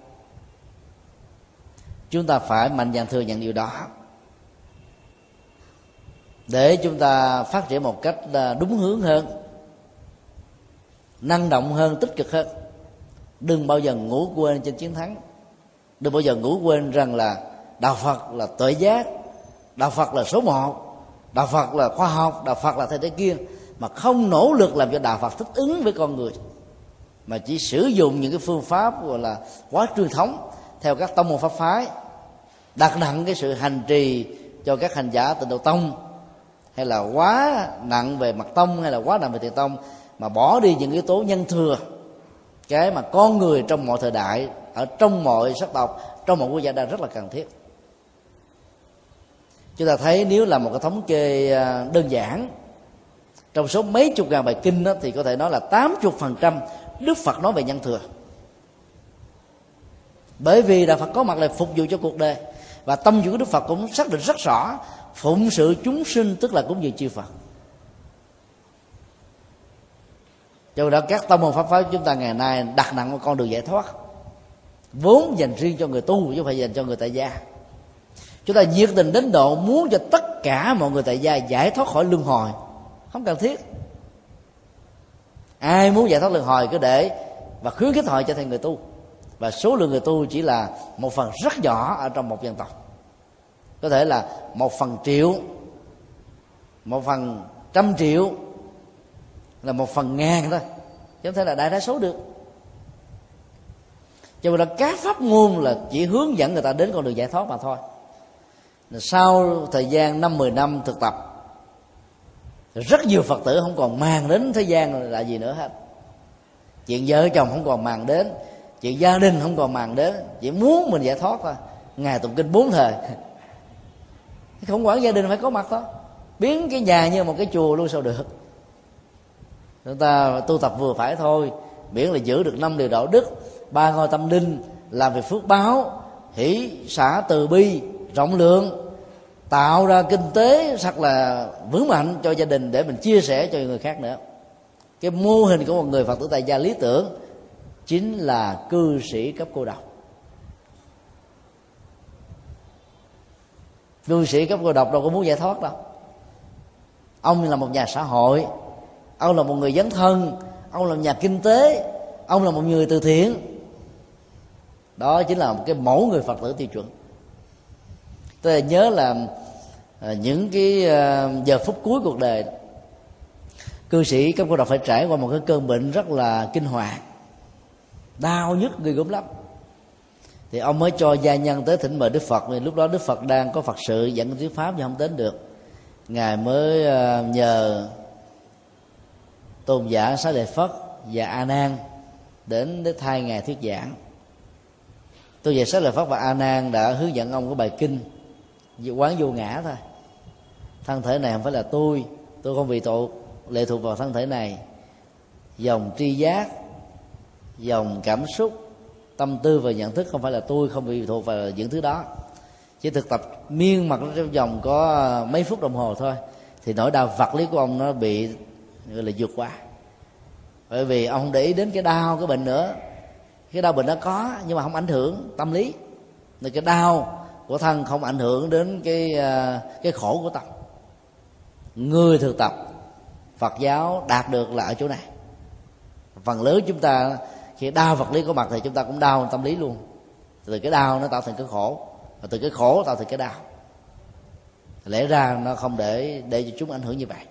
chúng ta phải mạnh dạn thừa nhận điều đó. Để chúng ta phát triển một cách à, đúng hướng hơn, năng động hơn, tích cực hơn, đừng bao giờ ngủ quên trên chiến thắng. Đừng bao giờ ngủ quên rằng là đạo phật là tuệ giác, đạo phật là số một, đạo phật là khoa học, đạo phật là thế thế kia, mà không nỗ lực làm cho đạo phật thích ứng với con người, mà chỉ sử dụng những cái phương pháp gọi là quá truyền thống theo các tông môn pháp phái đặt nặng cái sự hành trì cho các hành giả tịnh độ tông hay là quá nặng về mặt tông hay là quá nặng về tiền tông mà bỏ đi những yếu tố nhân thừa cái mà con người trong mọi thời đại ở trong mọi sắc tộc trong mọi quốc gia đang rất là cần thiết. Chúng ta thấy nếu là một cái thống kê à, đơn giản trong số mấy chục ngàn bài kinh đó, thì có thể nói là tám chục phần trăm Đức Phật nói về nhân thừa. Bởi vì đạo Phật có mặt là phục vụ cho cuộc đời và tâm chủ của Đức Phật cũng xác định rất rõ, phụng sự chúng sinh tức là cúng dường chư Phật. Cho đó, các tâm môn pháp phái chúng ta ngày nay đặt nặng một con đường giải thoát. Vốn dành riêng cho người tu, chứ không phải dành cho người tại gia. Chúng ta nhiệt tình đến độ muốn cho tất cả mọi người tại gia giải thoát khỏi luân hồi. Không cần thiết. Ai muốn giải thoát luân hồi cứ để và khuyến khích họ trở thành người tu và số lượng người tu chỉ là một phần rất nhỏ ở trong một dân tộc. Có thể là một phần triệu, một phần trăm triệu, là một phần ngàn thôi. Chứ không thể là đại đa số được. Cho nên là các pháp môn là chỉ hướng dẫn người ta đến con đường giải thoát mà thôi. Sau thời gian năm, mười năm thực tập, rất nhiều phật tử không còn màng đến thế gian là gì nữa hết. Chuyện vợ chồng không còn màng đến chuyện gia đình không còn màng đến chỉ muốn mình giải thoát thôi. Ngày tụng kinh bốn thời. Không quản gia đình phải có mặt thôi. Biến cái nhà như một cái chùa luôn sao được? Chúng ta tu tập vừa phải thôi. Miễn là giữ được năm điều đạo đức, ba ngôi tâm linh, làm việc phước báo, hỷ xã từ bi, rộng lượng, tạo ra kinh tế thật là vững mạnh cho gia đình để mình chia sẻ cho người khác nữa. Cái mô hình của một người phật tử tại gia lý tưởng chính là cư sĩ cấp cô độc. Cư sĩ cấp cô độc đâu có muốn giải thoát đâu. Ông là một nhà xã hội, ông là một người dấn thân, ông là một nhà kinh tế, ông là một người từ thiện. Đó chính là một cái mẫu người phật tử tiêu chuẩn. Tôi nhớ là à, những cái à, giờ phút cuối cuộc đời, cư sĩ cấp cô độc phải trải qua một cái cơn bệnh rất là kinh hoàng đau nhức người gốm lắm. Thì ông mới cho gia nhân tới thỉnh mời đức phật. Vì lúc đó đức phật đang có phật sự, dẫn thuyết pháp nhưng không đến được. Ngài mới ờ, nhờ tôn giả xá lợi phất và a nan đến để thay ngài thuyết giảng. Tôn giả xá lợi phất và a nan đã hướng dẫn ông có bài kinh quán vô ngã thôi. Thân thể này không phải là tôi tôi không bị tội lệ thuộc vào thân thể này. Dòng tri giác dòng cảm xúc, tâm tư và nhận thức không phải là tôi, không bị thuộc vào những thứ đó. Chỉ thực tập miên mặt trong vòng có mấy phút đồng hồ thôi, thì nỗi đau vật lý của ông nó bị, gọi là, vượt qua. Bởi vì ông không để ý đến cái đau, cái bệnh nữa. Cái đau bệnh nó có, nhưng mà không ảnh hưởng tâm lý. Nên cái đau của thân không ảnh hưởng đến cái à, cái khổ của tâm. Người thực tập phật giáo đạt được là ở chỗ này. Phần lớn chúng ta khi đau vật lý có mặt thì chúng ta cũng đau tâm lý luôn. Từ cái đau nó tạo thành cái khổ, và từ cái khổ tạo thành cái đau. Lẽ ra nó không để để cho chúng ảnh hưởng như vậy.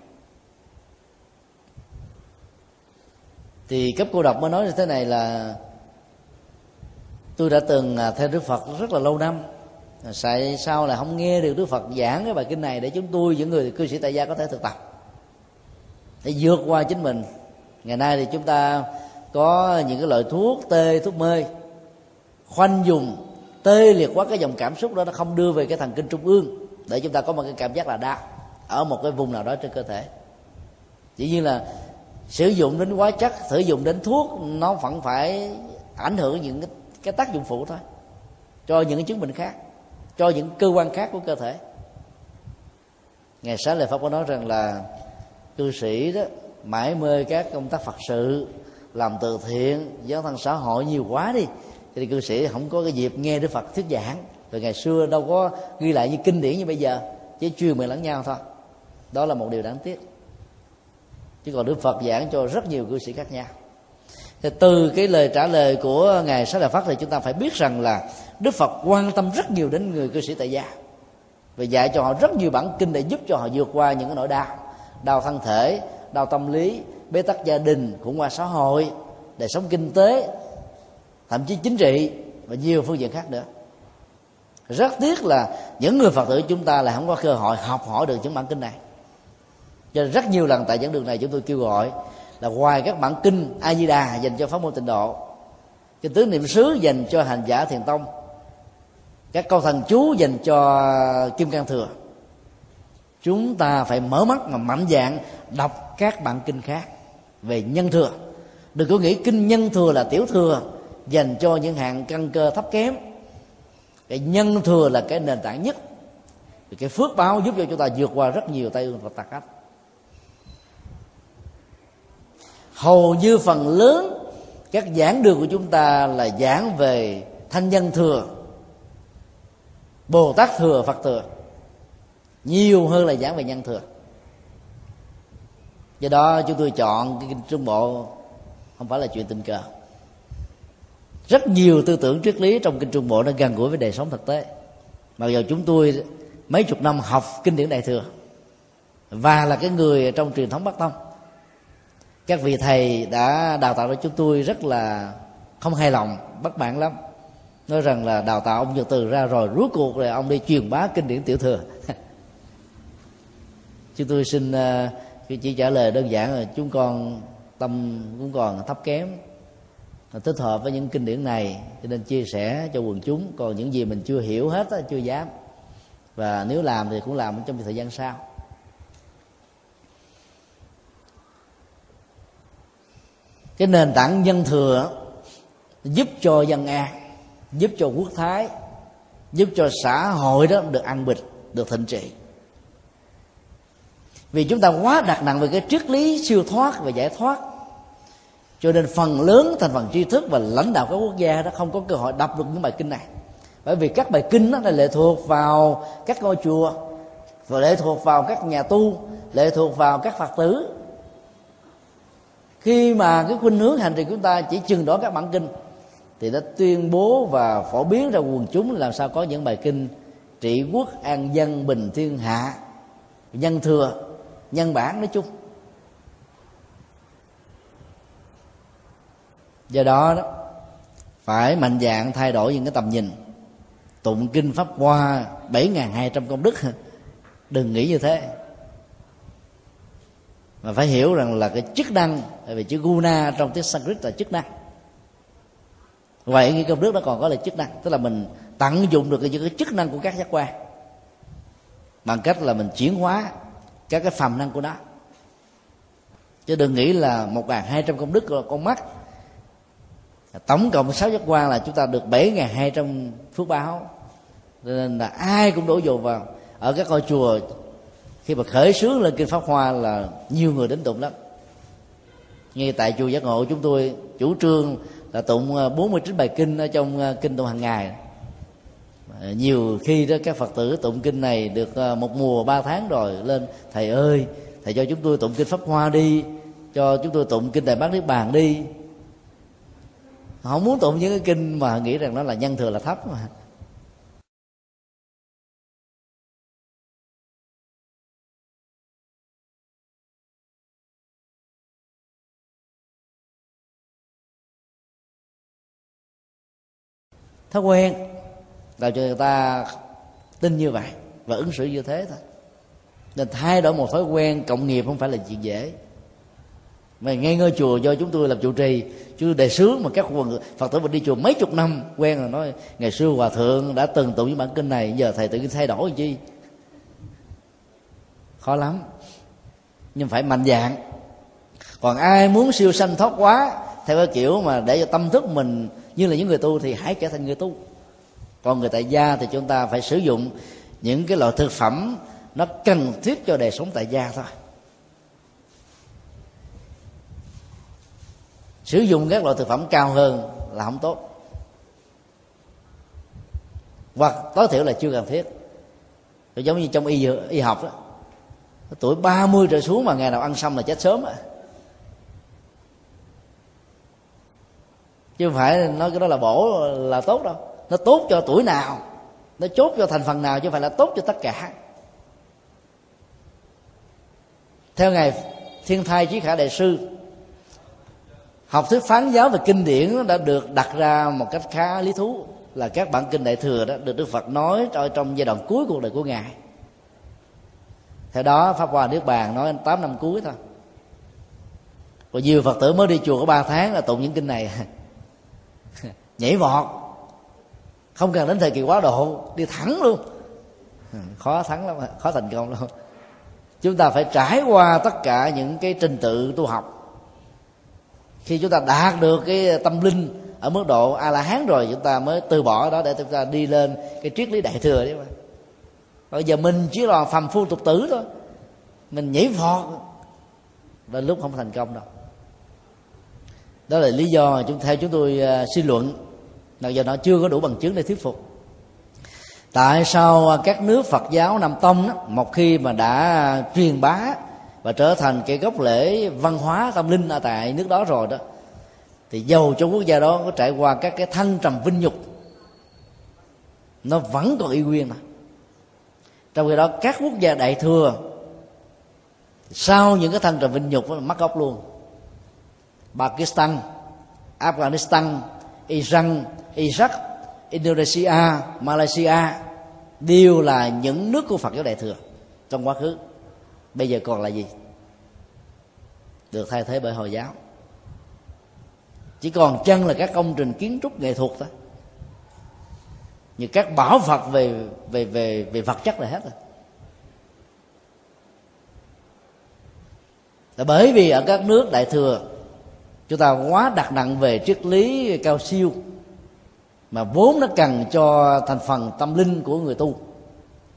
Thì cấp cô độc mới nói như thế này là, tôi đã từng à, theo đức phật rất là lâu năm. À, tại sao là không nghe được đức phật giảng cái bài kinh này để chúng tôi, những người cư sĩ tại gia có thể thực tập? Để vượt qua chính mình. Ngày nay thì chúng ta có những cái loại thuốc tê thuốc mê. Khoanh dùng tê liệt quá cái dòng cảm xúc đó nó không đưa về cái thần kinh trung ương. Để chúng ta có một cái cảm giác là đau ở một cái vùng nào đó trên cơ thể. Chỉ như là sử dụng đến hóa chất sử dụng đến thuốc nó vẫn phải ảnh hưởng những cái, cái tác dụng phụ thôi cho những cái chứng bệnh khác cho những cơ quan khác của cơ thể. Ngày sáng lệ pháp có nói rằng là cư sĩ đó mãi mê các công tác phật sự làm từ thiện, giáo thân xã hội nhiều quá đi. Thì cư sĩ không có cái dịp nghe đức phật thuyết giảng. Rồi ngày xưa đâu có ghi lại như kinh điển như bây giờ, chỉ truyền miệng lẫn nhau thôi. Đó là một điều đáng tiếc. Chứ còn đức phật giảng cho rất nhiều cư sĩ khác nhau. Thì từ cái lời trả lời của ngài Sát Đà Phát thì chúng ta phải biết rằng là Đức Phật quan tâm rất nhiều đến người cư sĩ tại gia. Và dạy cho họ rất nhiều bản kinh để giúp cho họ vượt qua những cái nỗi đau. Đau thân thể, đau tâm lý bế tắc gia đình, khủng hoảng xã hội, đời sống kinh tế, thậm chí chính trị và nhiều phương diện khác nữa. Rất tiếc là những người phật tử chúng ta lại không có cơ hội học hỏi được những bản kinh này. Cho nên rất nhiều lần tại giảng đường này chúng tôi kêu gọi là ngoài các bản kinh a di đà dành cho pháp môn tịnh độ. Cái tứ niệm xứ dành cho hành giả thiền tông. Các câu thần chú dành cho kim cang thừa. Chúng ta phải mở mắt mà mạnh dạng đọc các bản kinh khác về nhân thừa. Đừng có nghĩ kinh nhân thừa là tiểu thừa, dành cho những hạng căn cơ thấp kém. Cái nhân thừa là cái nền tảng nhất. Thì cái phước báo giúp cho chúng ta vượt qua rất nhiều tai ương và tạc ách hầu như phần lớn các giảng đường của chúng ta là giảng về thanh nhân thừa, bồ tát thừa, phật thừa. Nhiều hơn là giảng về nhân thừa do đó chúng tôi chọn cái kinh trung bộ không phải là chuyện tình cờ. Rất nhiều tư tưởng triết lý trong kinh trung bộ nó gần gũi với đời sống thực tế. Mặc dù chúng tôi mấy chục năm học kinh điển đại thừa và là cái người trong truyền thống bắc tông, các vị thầy đã đào tạo cho chúng tôi rất là không hài lòng, bất mãn lắm. Nói rằng là đào tạo ông nhật từ ra rồi rút cuộc rồi ông đi truyền bá kinh điển tiểu thừa. Chúng tôi xin ờ, khi chỉ trả lời đơn giản là chúng con tâm cũng còn thấp kém thích hợp với những kinh điển này cho nên chia sẻ cho quần chúng. Còn những gì mình chưa hiểu hết đó, chưa dám. Và nếu làm thì cũng làm trong thời gian sau. Cái nền tảng dân thừa giúp cho dân an giúp cho quốc thái giúp cho xã hội đó được an bình được thịnh trị vì chúng ta quá đặt nặng về cái triết lý siêu thoát và giải thoát. Cho nên phần lớn thành phần tri thức và lãnh đạo các quốc gia đó không có cơ hội đọc được những bài kinh này. Bởi vì các bài kinh đó là lệ thuộc vào các ngôi chùa, và lệ thuộc vào các nhà tu, lệ thuộc vào các phật tử. Khi mà cái khuynh hướng hành trì của chúng ta chỉ chừng đó các bản kinh, thì đã tuyên bố và phổ biến ra quần chúng làm sao có những bài kinh trị quốc an dân bình thiên hạ nhân thừa nhân bản nói chung. Do đó đó, phải mạnh dạng thay đổi những cái tầm nhìn. Tụng kinh pháp hoa bảy hai trăm công đức. Đừng nghĩ như thế. Mà phải hiểu rằng là cái chức năng về chữ guna trong tiếng sanskrit là chức năng. Vậy cái công đức nó còn có là chức năng, tức là mình tận dụng được những cái chức năng của các giác quan. Bằng cách là mình chuyển hóa các cái phẩm năng của nó. Chứ đừng nghĩ là một hai trăm công đức là con mắt. Tổng cộng sáu giác quan là chúng ta được bảy hai trăm phước báo. Nên là ai cũng đổ dồn vào. Ở các ngôi chùa, khi mà khởi sướng lên kinh pháp hoa là nhiều người đến tụng lắm. Ngay tại chùa giác ngộ chúng tôi, chủ trương là tụng ờ, 49 bài kinh ở trong ờ, kinh tụng hàng ngày. Ờ, nhiều khi đó các phật tử tụng kinh này được ờ, một mùa ba tháng rồi lên, thầy ơi, thầy cho chúng tôi tụng kinh pháp hoa đi, cho chúng tôi tụng kinh đại bát niết bàn đi. Họ không muốn tụng những cái kinh mà nghĩ rằng nó là nhân thừa là thấp mà. Thói quen làm cho người ta tin như vậy và ứng xử như thế thôi. Nên thay đổi một thói quen cộng nghiệp không phải là chuyện dễ. Mà ngay ngôi chùa do chúng tôi làm trụ trì, chứ đề sướng mà các quần phật tử mình đi chùa mấy chục năm, quen rồi nói, ngày xưa hòa thượng đã từng tụng những bản kinh này, giờ thầy tự nhiên thay đổi chi? Khó lắm. Nhưng phải mạnh dạng. Còn ai muốn siêu sanh thoát quá theo cái kiểu mà để cho tâm thức mình như là những người tu thì hãy trở thành người tu còn người tại gia thì chúng ta phải sử dụng những cái loại thực phẩm nó cần thiết cho đời sống tại gia thôi. Sử dụng các loại thực phẩm cao hơn là không tốt. Hoặc tối thiểu là chưa cần thiết. Rồi giống như trong y y học đó tuổi 30 trở xuống mà ngày nào ăn xong là chết sớm à. chứ không phải nói cái đó là bổ là tốt đâu nó tốt cho tuổi nào, nó chốt cho thành phần nào chứ không phải là tốt cho tất cả. Theo ngài thiên thai chí khả đại sư, học thuyết phán giáo về kinh điển đã được đặt ra một cách khá lý thú là các bản kinh đại thừa đó được đức phật nói trong giai đoạn cuối cuộc đời của ngài. Theo đó, pháp hòa niết bàn nói 8 năm cuối thôi. Còn nhiều phật tử mới đi chùa có 3 tháng là tụng những kinh này. Nhảy vọt không cần đến thời kỳ quá độ đi thẳng luôn. Khó thắng lắm khó thành công lắm. Chúng ta phải trải qua tất cả những cái trình tự tu học. Khi chúng ta đạt được cái tâm linh ở mức độ a la hán rồi chúng ta mới từ bỏ đó để chúng ta đi lên cái triết lý đại thừa đấy mà. Bây giờ mình chỉ là phàm phu tục tử thôi. Mình nhảy vọt. Đến lúc không thành công đâu. Đó là lý do chúng theo chúng tôi uh, suy luận là giờ nó chưa có đủ bằng chứng để thuyết phục. Tại sao các nước phật giáo nam tông đó, một khi mà đã truyền bá và trở thành cái gốc lễ văn hóa tâm linh ở tại nước đó rồi đó thì dầu cho quốc gia đó có trải qua các cái thăng trầm vinh nhục nó vẫn còn y nguyên mà. Trong khi đó các quốc gia đại thừa sau những cái thăng trầm vinh nhục nó mắc gốc luôn. Pakistan Afghanistan Iran Iraq Indonesia, Malaysia đều là những nước của Phật giáo đại thừa trong quá khứ. Bây giờ còn là gì? Được thay thế bởi hồi giáo. Chỉ còn chân là các công trình kiến trúc nghệ thuật thôi. Như các bảo vật về về về về vật chất là hết rồi. Là bởi vì ở các nước đại thừa chúng ta quá đặt nặng về triết lý cao siêu mà vốn nó cần cho thành phần tâm linh của người tu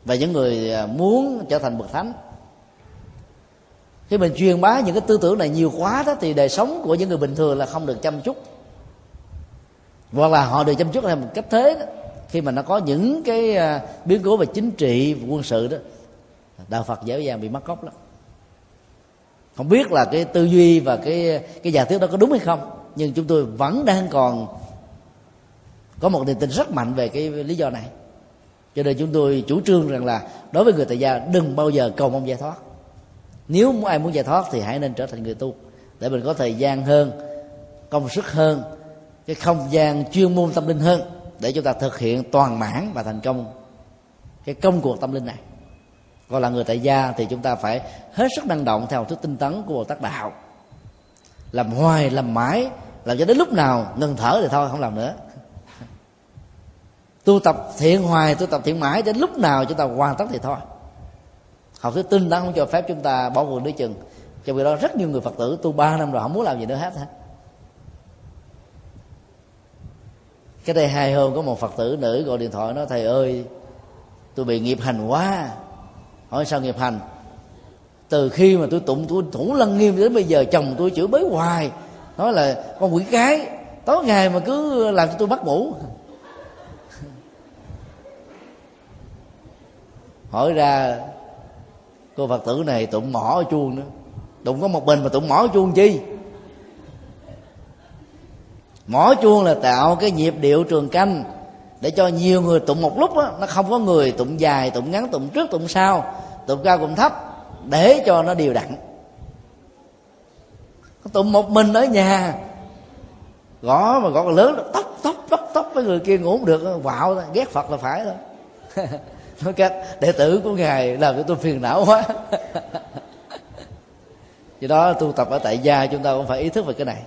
và những người à, muốn trở thành bậc thánh. Khi mình truyền bá những cái tư tưởng này nhiều quá đó thì đời sống của những người bình thường là không được chăm chút. Hoặc là họ được chăm chút theo một cách thế đó. Khi mà nó có những cái à, biến cố về chính trị, quân sự đó, đạo phật dễ dàng bị mất gốc lắm không biết là cái tư duy và cái cái giả thuyết đó có đúng hay không, nhưng chúng tôi vẫn đang còn có một niềm tin rất mạnh về cái lý do này. Cho nên chúng tôi chủ trương rằng là đối với người tại gia, đừng bao giờ cầu mong giải thoát. Nếu ai muốn giải thoát thì hãy nên trở thành người tu, để mình có thời gian hơn, công sức hơn, cái không gian chuyên môn tâm linh hơn, để chúng ta thực hiện toàn mãn và thành công cái công cuộc tâm linh này còn là người tại gia thì chúng ta phải hết sức năng động theo thức tinh tấn của bồ tát đạo. Làm hoài, làm mãi, làm cho đến lúc nào ngừng thở thì thôi, không làm nữa. Tu tập thiện hoài, tu tập thiện mãi, đến lúc nào chúng ta hoàn tất thì thôi. Học thuyết tinh tấn không cho phép chúng ta bỏ cuộc đứa chừng. Trong khi đó rất nhiều người phật tử tu ba năm rồi, không muốn làm gì nữa hết hết cái đây hai hôm có một phật tử nữ gọi điện thoại nói, thầy ơi, tôi bị nghiệp hành quá hỏi sao nghiệp hành? Từ khi mà tôi tụng, tôi thủ lăng nghiêm đến bây giờ, chồng tôi chửi bới hoài. Nói là con quỷ cái, tối ngày mà cứ làm cho tôi bắt ngủ hỏi ra, cô phật tử này tụng mỏ chuông nữa tụng có một bình mà tụng mỏ chuông chi? Mỏ chuông là tạo cái nhịp điệu trường canh để cho nhiều người tụng một lúc đó, nó không có người tụng dài tụng ngắn tụng trước tụng sau. Tụng cao tụng thấp để cho nó đều đặn. Tụng một mình ở nhà gõ mà gõ lớn tóc tóc tóc tóc với người kia ngủ không được quạo ghét phật là phải thôi. Nói cách đệ tử của ngài làm cho tôi phiền não quá. Do đó tu tập ở tại gia chúng ta cũng phải ý thức về cái này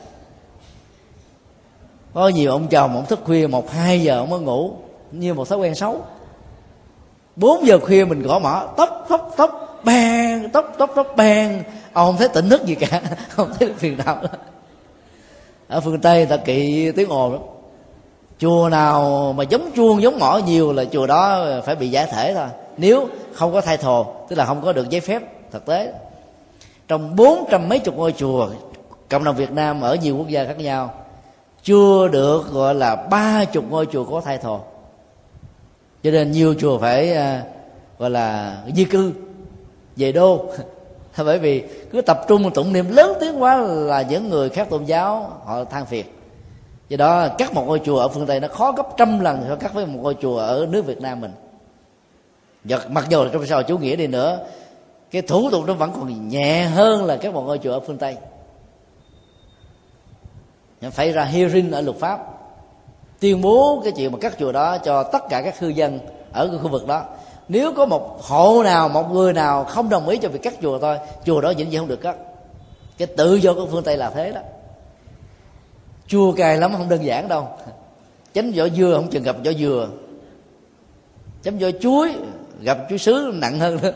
có nhiều ông chồng ông thức khuya một, hai giờ ông mới ngủ. Như một thói quen xấu. Bốn giờ khuya mình gõ mỏ tóc tóc tóc bèn tóc tóc tóc bèn ông không thấy tỉnh thức gì cả, không thấy phiền não ở phương tây ta kỵ tiếng ồn lắm. Chùa nào mà giống chuông, giống mỏ nhiều là chùa đó phải bị giải thể thôi. Nếu không có thay thồ, tức là không có được giấy phép, thực tế. Trong bốn trăm mấy chục ngôi chùa cộng đồng việt nam ở nhiều quốc gia khác nhau chưa được gọi là ba chục ngôi chùa có thai thồ cho nên nhiều chùa phải à, gọi là di cư về đô. Bởi vì cứ tập trung một tụng niệm lớn tiếng quá là những người khác tôn giáo họ than phiền. Do đó cắt một ngôi chùa ở phương tây nó khó gấp trăm lần so cắt với một ngôi chùa ở nước việt nam mình. Và mặc dù là trong xã hội chủ nghĩa đi nữa cái thủ tục nó vẫn còn nhẹ hơn là các một ngôi chùa ở phương tây phải ra hearing ở luật pháp, tuyên bố cái chuyện mà cắt chùa đó cho tất cả các cư dân ở cái khu vực đó. Nếu có một hộ nào, một người nào không đồng ý cho việc cắt chùa thôi, chùa đó vĩnh viễn không được cắt cái tự do của phương tây là thế đó. Chua cay lắm không đơn giản đâu. Chấm vỏ dưa không chừng gặp vỏ dừa chấm vỏ chuối gặp chuối sứ nặng hơn.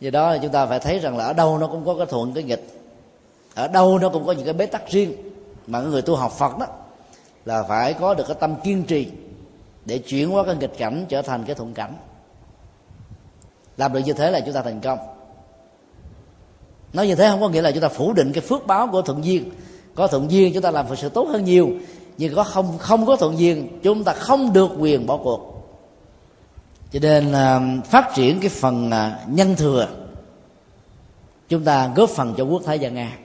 Vì đó là chúng ta phải thấy rằng là ở đâu nó cũng có cái thuận, cái nghịch ở đâu nó cũng có những cái bế tắc riêng mà người tu học phật đó là phải có được cái tâm kiên trì để chuyển hóa cái nghịch cảnh trở thành cái thuận cảnh. Làm được như thế là chúng ta thành công. Nói như thế không có nghĩa là chúng ta phủ định cái phước báo của thuận duyên. Có thuận duyên chúng ta làm phật sự tốt hơn nhiều, nhưng có không không có thuận duyên chúng ta không được quyền bỏ cuộc. Cho nên là phát triển cái phần à, nhân thừa chúng ta góp phần cho quốc thái dân an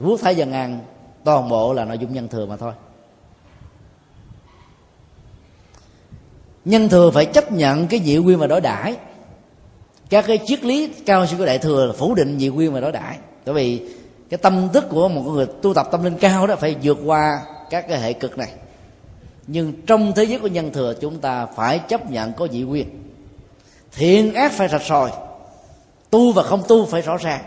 vuốt thái dân an, toàn bộ là nội dung nhân thừa mà thôi. Nhân thừa phải chấp nhận cái dị quyên và đối đãi. Các cái triết lý cao siêu của đại thừa là phủ định dị quyên và đối đãi. Bởi vì cái tâm thức của một người tu tập tâm linh cao đó phải vượt qua các cái hệ cực này. Nhưng trong thế giới của nhân thừa, chúng ta phải chấp nhận có dị nguyên thiện ác phải rạch sòi tu và không tu phải rõ ràng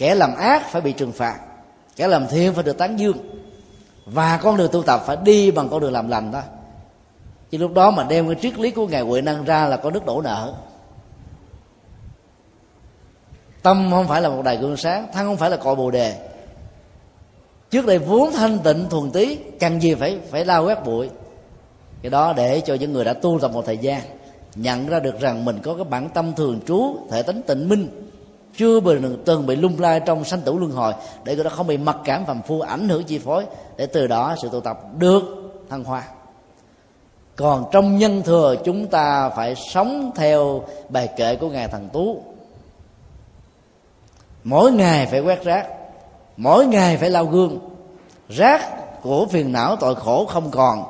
kẻ làm ác phải bị trừng phạt. Kẻ làm thiện phải được tán dương. Và con đường tu tập phải đi bằng con đường làm lành thôi chứ lúc đó mà đem cái triết lý của ngài huệ năng ra là có nước đổ nợ. Tâm không phải là một đài gương sáng, thân không phải là cội bồ đề. Trước đây vốn thanh tịnh thuần tí cần gì phải phải lao quét bụi. Cái đó để cho những người đã tu tập một thời gian nhận ra được rằng mình có cái bản tâm thường trú, thể tính tịnh minh chưa từng bị lung lai trong sanh tử luân hồi, để người đó không bị mặc cảm phàm phu, ảnh hưởng chi phối, để từ đó sự tu tập được thăng hoa. Còn trong nhân thừa, chúng ta phải sống theo bài kệ của ngài thần tú. Mỗi ngày phải quét rác, mỗi ngày phải lau gương. Rác của phiền não tội khổ không còn,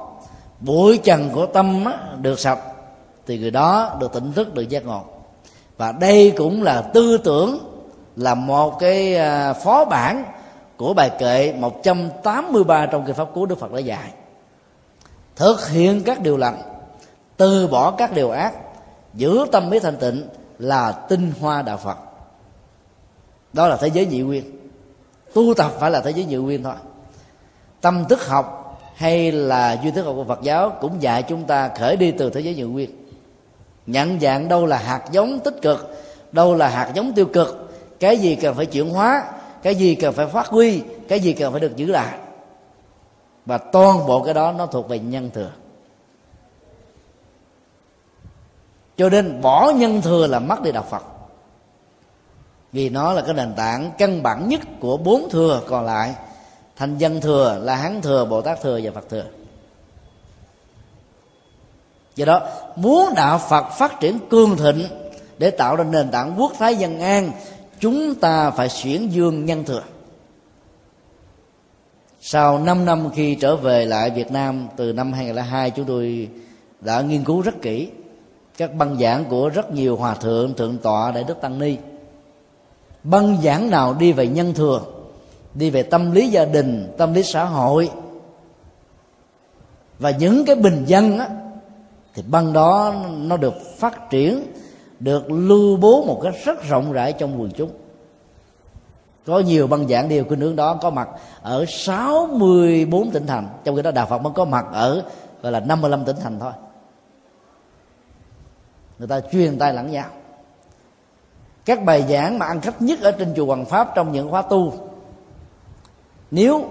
bụi trần của tâm được sạch, thì người đó được tỉnh thức, được giác ngộ và đây cũng là tư tưởng, là một cái à, phó bản của bài kệ 183 trong kinh pháp cú Đức Phật đã dạy. Thực hiện các điều lành, từ bỏ các điều ác, giữ tâm ý thanh tịnh là tinh hoa đạo Phật. Đó là thế giới nhị nguyên. Tu tập phải là thế giới nhị nguyên thôi. Tâm thức học hay là duy thức học của Phật giáo cũng dạy chúng ta khởi đi từ thế giới nhị nguyên nhận dạng đâu là hạt giống tích cực, đâu là hạt giống tiêu cực. Cái gì cần phải chuyển hóa, cái gì cần phải phát huy, cái gì cần phải được giữ lại. Và toàn bộ cái đó nó thuộc về nhân thừa. Cho nên bỏ nhân thừa là mất đi đạo phật. Vì nó là cái nền tảng căn bản nhất của bốn thừa còn lại. Thành dân thừa là hán thừa, bồ tát thừa và phật thừa do đó muốn đạo phật phát triển cương thịnh để tạo ra nền tảng quốc thái dân an chúng ta phải chuyển dương nhân thừa. Sau 5 năm khi trở về lại Việt Nam từ năm 2002 chúng tôi đã nghiên cứu rất kỹ các băng giảng của rất nhiều hòa thượng thượng tọa đại đức tăng ni. Băng giảng nào đi về nhân thừa đi về tâm lý gia đình tâm lý xã hội. Và những cái bình dân á, thì băng đó nó được phát triển, được lưu bố một cách rất rộng rãi trong quần chúng. Có nhiều băng giảng điều khuynh hướng đó có mặt ở 64 tỉnh thành. Trong khi đó đạo Phật mới có mặt ở, gọi là 55 tỉnh thành thôi. Người ta truyền tay lẫn nhau. Các bài giảng mà ăn khách nhất ở trên chùa Hoàng Pháp trong những khóa tu, nếu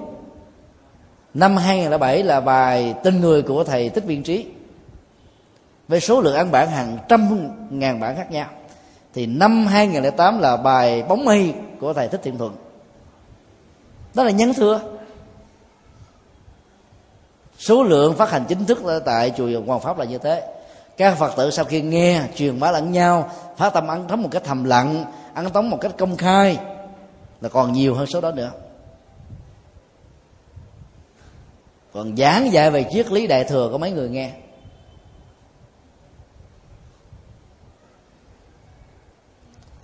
năm 2007 là bài tin người của thầy thích Viên Trí với số lượng ăn bản hàng trăm ngàn bản khác nhau. Thì năm 2008 là bài bóng mây của thầy thích thiện thuận. Đó là nhắn thừa số lượng phát hành chính thức tại chùa Hoàng Pháp là như thế. Các Phật tử sau khi nghe truyền bá lẫn nhau, phát tâm ăn tống một cách thầm lặng, ăn tống một cách công khai, là còn nhiều hơn số đó nữa. Còn giảng dạy về triết lý đại thừa có mấy người nghe.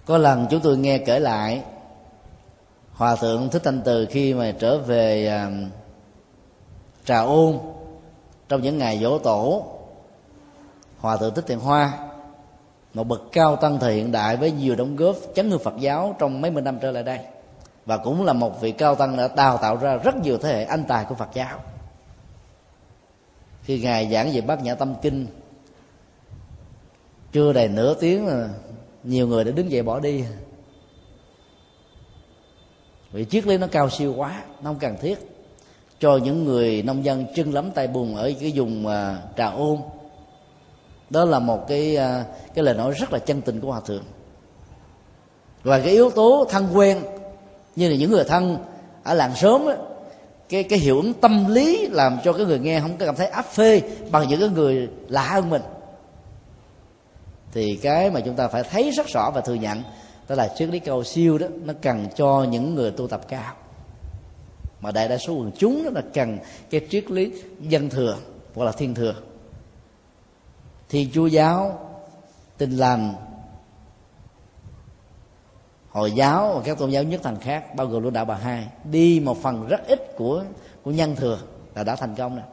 Có lần chúng tôi nghe kể lại hòa thượng thích thanh từ khi mà trở về à, trà ôn trong những ngày dỗ tổ hòa thượng thích thiện hoa một bậc cao tăng thời hiện đại với nhiều đóng góp chấn hương phật giáo trong mấy mươi năm trở lại đây. Và cũng là một vị cao tăng đã đào tạo ra rất nhiều thế hệ anh tài của phật giáo. Khi ngài giảng về bát nhã tâm kinh chưa đầy nửa tiếng à, nhiều người đã đứng dậy bỏ đi. Vì triết lý nó cao siêu quá nó không cần thiết. Cho những người nông dân chân lắm tay bùn ở cái vùng uh, trà ôn. Đó là một cái uh, cái lời nói rất là chân tình của hòa thượng. Và cái yếu tố thân quen như là những người thân ở làng sớm đó, cái cái hiệu ứng tâm lý làm cho cái người nghe không có cảm thấy áp phê bằng những cái người lạ hơn mình thì cái mà chúng ta phải thấy rất rõ và thừa nhận, đó là triết lý cầu siêu đó, nó cần cho những người tu tập cao. Mà đại đa số quần chúng đó là cần cái triết lý dân thừa, hoặc là thiên thừa. Thiên chúa giáo, tin lành, hồi giáo và các tôn giáo nhất thành khác, bao gồm luôn đạo bà hai, đi một phần rất ít của của nhân thừa là đã thành công rồi.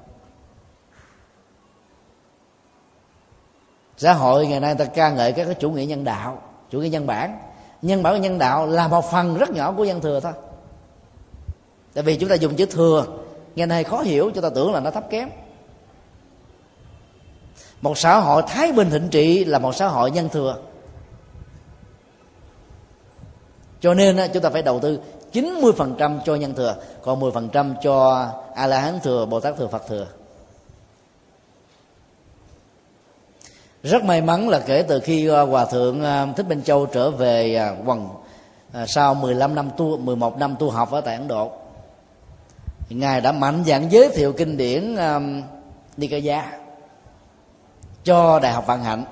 Xã hội ngày nay ta ca ngợi các cái chủ nghĩa nhân đạo, chủ nghĩa nhân bản. Nhân bản và nhân đạo là một phần rất nhỏ của nhân thừa thôi. Tại vì chúng ta dùng chữ thừa, nghe này khó hiểu cho ta tưởng là nó thấp kém. Một xã hội thái bình thịnh trị là một xã hội nhân thừa. Cho nên chúng ta phải đầu tư 90% cho nhân thừa, còn 10% cho a la hán thừa, bồ tát thừa, phật thừa. Rất may mắn là kể từ khi à, hòa thượng à, thích minh châu trở về à, quần sau 15 năm tu 11 năm tu học ở tại ấn độ. Ngài đã mạnh dạn giới thiệu kinh điển Nikaya cho đại học Vạn Hạnh.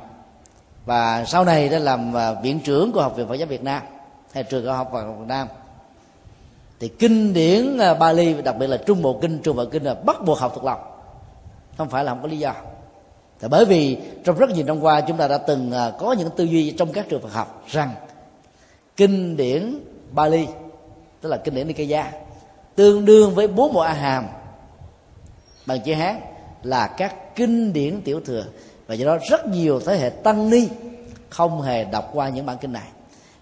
Và sau này đã làm viện trưởng của học viện Phật giáo Việt Nam, hay trường cao học Phật Việt Nam. Thì kinh điển Bali, đặc biệt là Trung Bộ kinh, Trung Bộ kinh là bắt buộc học thuộc lòng. Không phải là không có lý do thì bởi vì trong rất nhiều năm qua chúng ta đã từng à, có những tư duy trong các trường Phật học rằng kinh điển Bali, tức là kinh điển Nikaya, tương đương với bốn bộ A Hàm bằng chữ Hán là các kinh điển tiểu thừa. Và do đó rất nhiều thế hệ tăng ni không hề đọc qua những bản kinh này.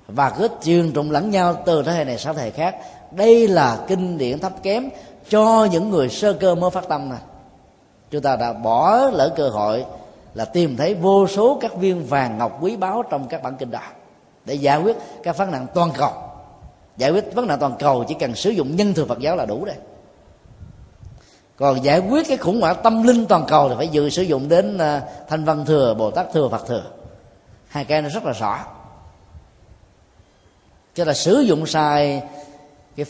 Và cứ truyền trụng lẫn nhau từ thế hệ này sang thế hệ khác. Đây là kinh điển thấp kém cho những người sơ cơ mới phát tâm này chúng ta đã bỏ lỡ cơ hội là tìm thấy vô số các viên vàng ngọc quý báu trong các bản kinh đó để giải quyết các vấn nạn toàn cầu. Giải quyết vấn nạn toàn cầu chỉ cần sử dụng nhân thừa phật giáo là đủ đây còn giải quyết cái khủng hoảng tâm linh toàn cầu thì phải dự sử dụng đến ờ, thanh văn thừa, bồ tát thừa, phật thừa. Hai cái nó rất là rõ. Cho là sử dụng sai cái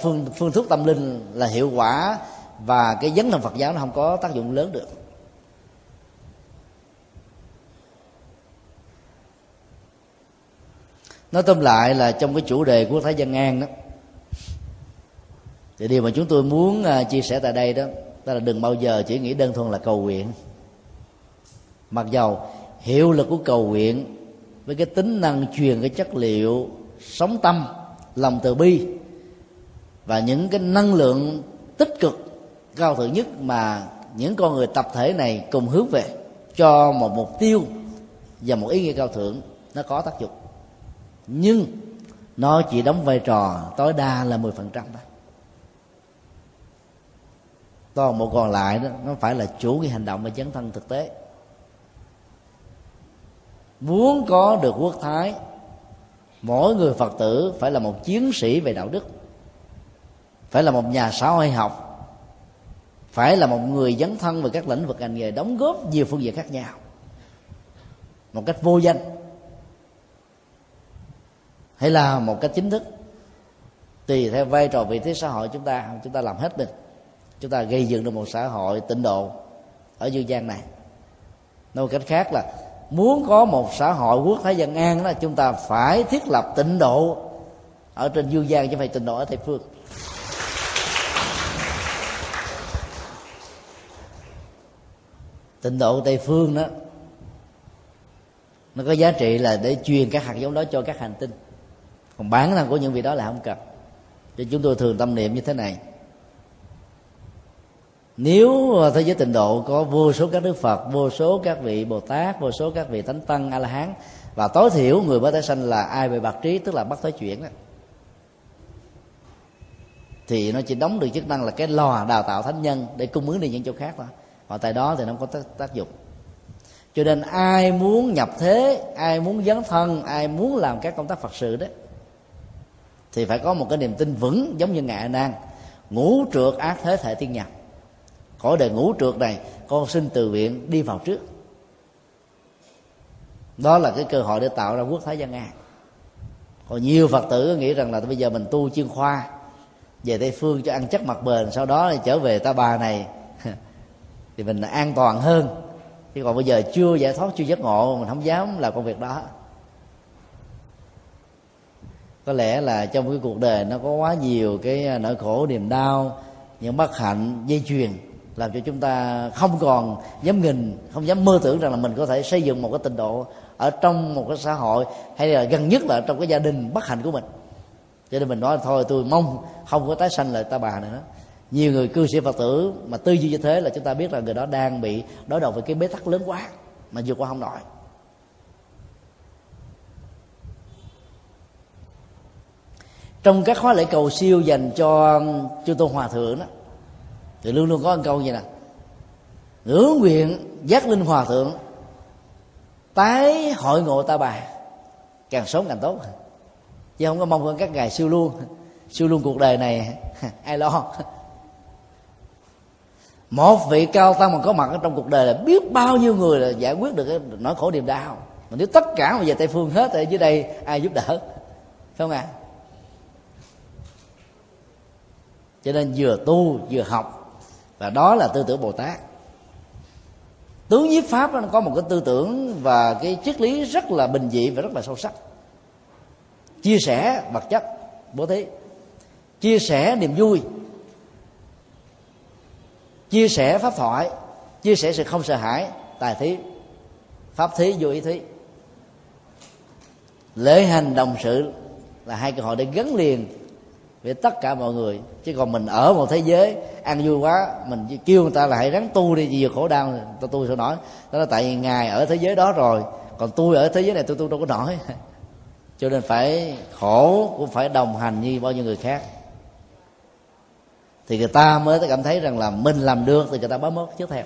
phương phương thuốc tâm linh là hiệu quả và cái vấn thân phật giáo nó không có tác dụng lớn được. Nói tóm lại là trong cái chủ đề của thái dân an đó, thì điều mà chúng tôi muốn à, chia sẻ tại đây đó đó là đừng bao giờ chỉ nghĩ đơn thuần là cầu nguyện. Mặc dầu hiệu lực của cầu nguyện với cái tính năng truyền cái chất liệu sống tâm, lòng từ bi và những cái năng lượng tích cực cao thượng nhất mà những con người tập thể này cùng hướng về cho một mục tiêu và một ý nghĩa cao thượng, nó có tác dụng. Nhưng nó chỉ đóng vai trò tối đa là 10% thôi. Toàn bộ còn lại đó, nó phải là chủ cái hành động và chấn thân thực tế. Muốn có được quốc thái, mỗi người phật tử phải là một chiến sĩ về đạo đức, phải là một nhà xã hội học phải là một người dấn thân về các lĩnh vực ngành nghề đóng góp nhiều phương diện khác nhau. Một cách vô danh. Hay là một cách chính thức. Tùy theo vai trò vị thế xã hội chúng ta chúng ta làm hết mình. Chúng ta gây dựng được một xã hội tịnh độ ở dương gian này. Nói một cách khác là muốn có một xã hội quốc thái dân an đó, chúng ta phải thiết lập tịnh độ ở trên dương gian chứ phải tịnh độ ở tây phương. Tịnh độ tây phương đó, nó có giá trị là để truyền các hạt giống đó cho các hành tinh. Còn bản năng của những vị đó là không cần. Cho chúng tôi thường tâm niệm như thế này. Nếu thế giới tịnh độ có vô số các đức phật, vô số các vị bồ tát, vô số các vị thánh tăng a la hán và tối thiểu người mới tái sanh là ai về bạc trí, tức là bắt thói chuyển đó, thì nó chỉ đóng được chức năng là cái lò đào tạo thánh nhân để cung ứng đi những chỗ khác thôi và tại đó thì nó không có tác dụng. Cho nên ai muốn nhập thế, ai muốn dấn thân, ai muốn làm các công tác phật sự đó, thì phải có một cái niềm tin vững giống như ngài a nan. Ngũ trượt ác thế thể tiên nhập khỏi đời ngũ trượt này, con xin từ viện đi vào trước. Đó là cái cơ hội để tạo ra quốc thái dân an. Còn nhiều phật tử nghĩ rằng là bây giờ mình tu chuyên khoa, về tây phương cho ăn chắc mặt bền, sau đó thì trở về ta bà này thì mình an toàn hơn. Chứ còn bây giờ chưa giải thoát, chưa giác ngộ, mình không dám làm công việc đó. Có lẽ là trong cái cuộc đời nó có quá nhiều cái nỗi khổ, niềm đau, những bất hạnh dây chuyền làm cho chúng ta không còn dám nghìn không dám mơ tưởng rằng là mình có thể xây dựng một cái tình độ ở trong một cái xã hội, hay là gần nhất là trong cái gia đình bất hạnh của mình. Cho nên mình nói thôi, tôi mong không có tái sanh lại ta bà nữa nhiều người cư sĩ phật tử mà tư duy như thế là chúng ta biết là người đó đang bị đối đầu với cái bế tắc lớn quá mà vượt qua không nổi. Trong các khóa lễ cầu siêu dành cho chư tôn hòa thượng đó, thì luôn luôn có một câu như nè. Ngưỡng nguyện giác linh hòa thượng, tái hội ngộ ta bà càng sớm càng tốt. Chứ không có mong hơn các ngài siêu luôn siêu luôn cuộc đời này. Ai lo? Một vị cao tăng mà có mặt ở trong cuộc đời là biết bao nhiêu người là giải quyết được cái nỗi khổ niềm đau. Mà nếu tất cả mà về tây phương hết, thì dưới đây ai giúp đỡ? Phải không ạ? À? cho nên vừa tu, vừa học. Và đó là tư tưởng bồ tát. Tướng nhiếp pháp nó có một cái tư tưởng và cái triết lý rất là bình dị và rất là sâu sắc. Chia sẻ vật chất, bố thí. Chia sẻ niềm vui chia sẻ pháp thoại, chia sẻ sự không sợ hãi, tài thí, pháp thí vô ý thí. Lễ hành đồng sự là hai cơ hội để gắn liền với tất cả mọi người. Chứ còn mình ở một thế giới ăn vui quá, mình kêu người ta là hãy ráng tu đi, vì khổ đau tôi tu sao nổi? Đó là tại vì ngài ở thế giới đó rồi, còn tôi ở thế giới này, tôi tu đâu có nổi. Cho nên phải khổ, cũng phải đồng hành như bao nhiêu người khác thì người ta mới cảm thấy rằng là mình làm được thì người ta bám mốt trước theo.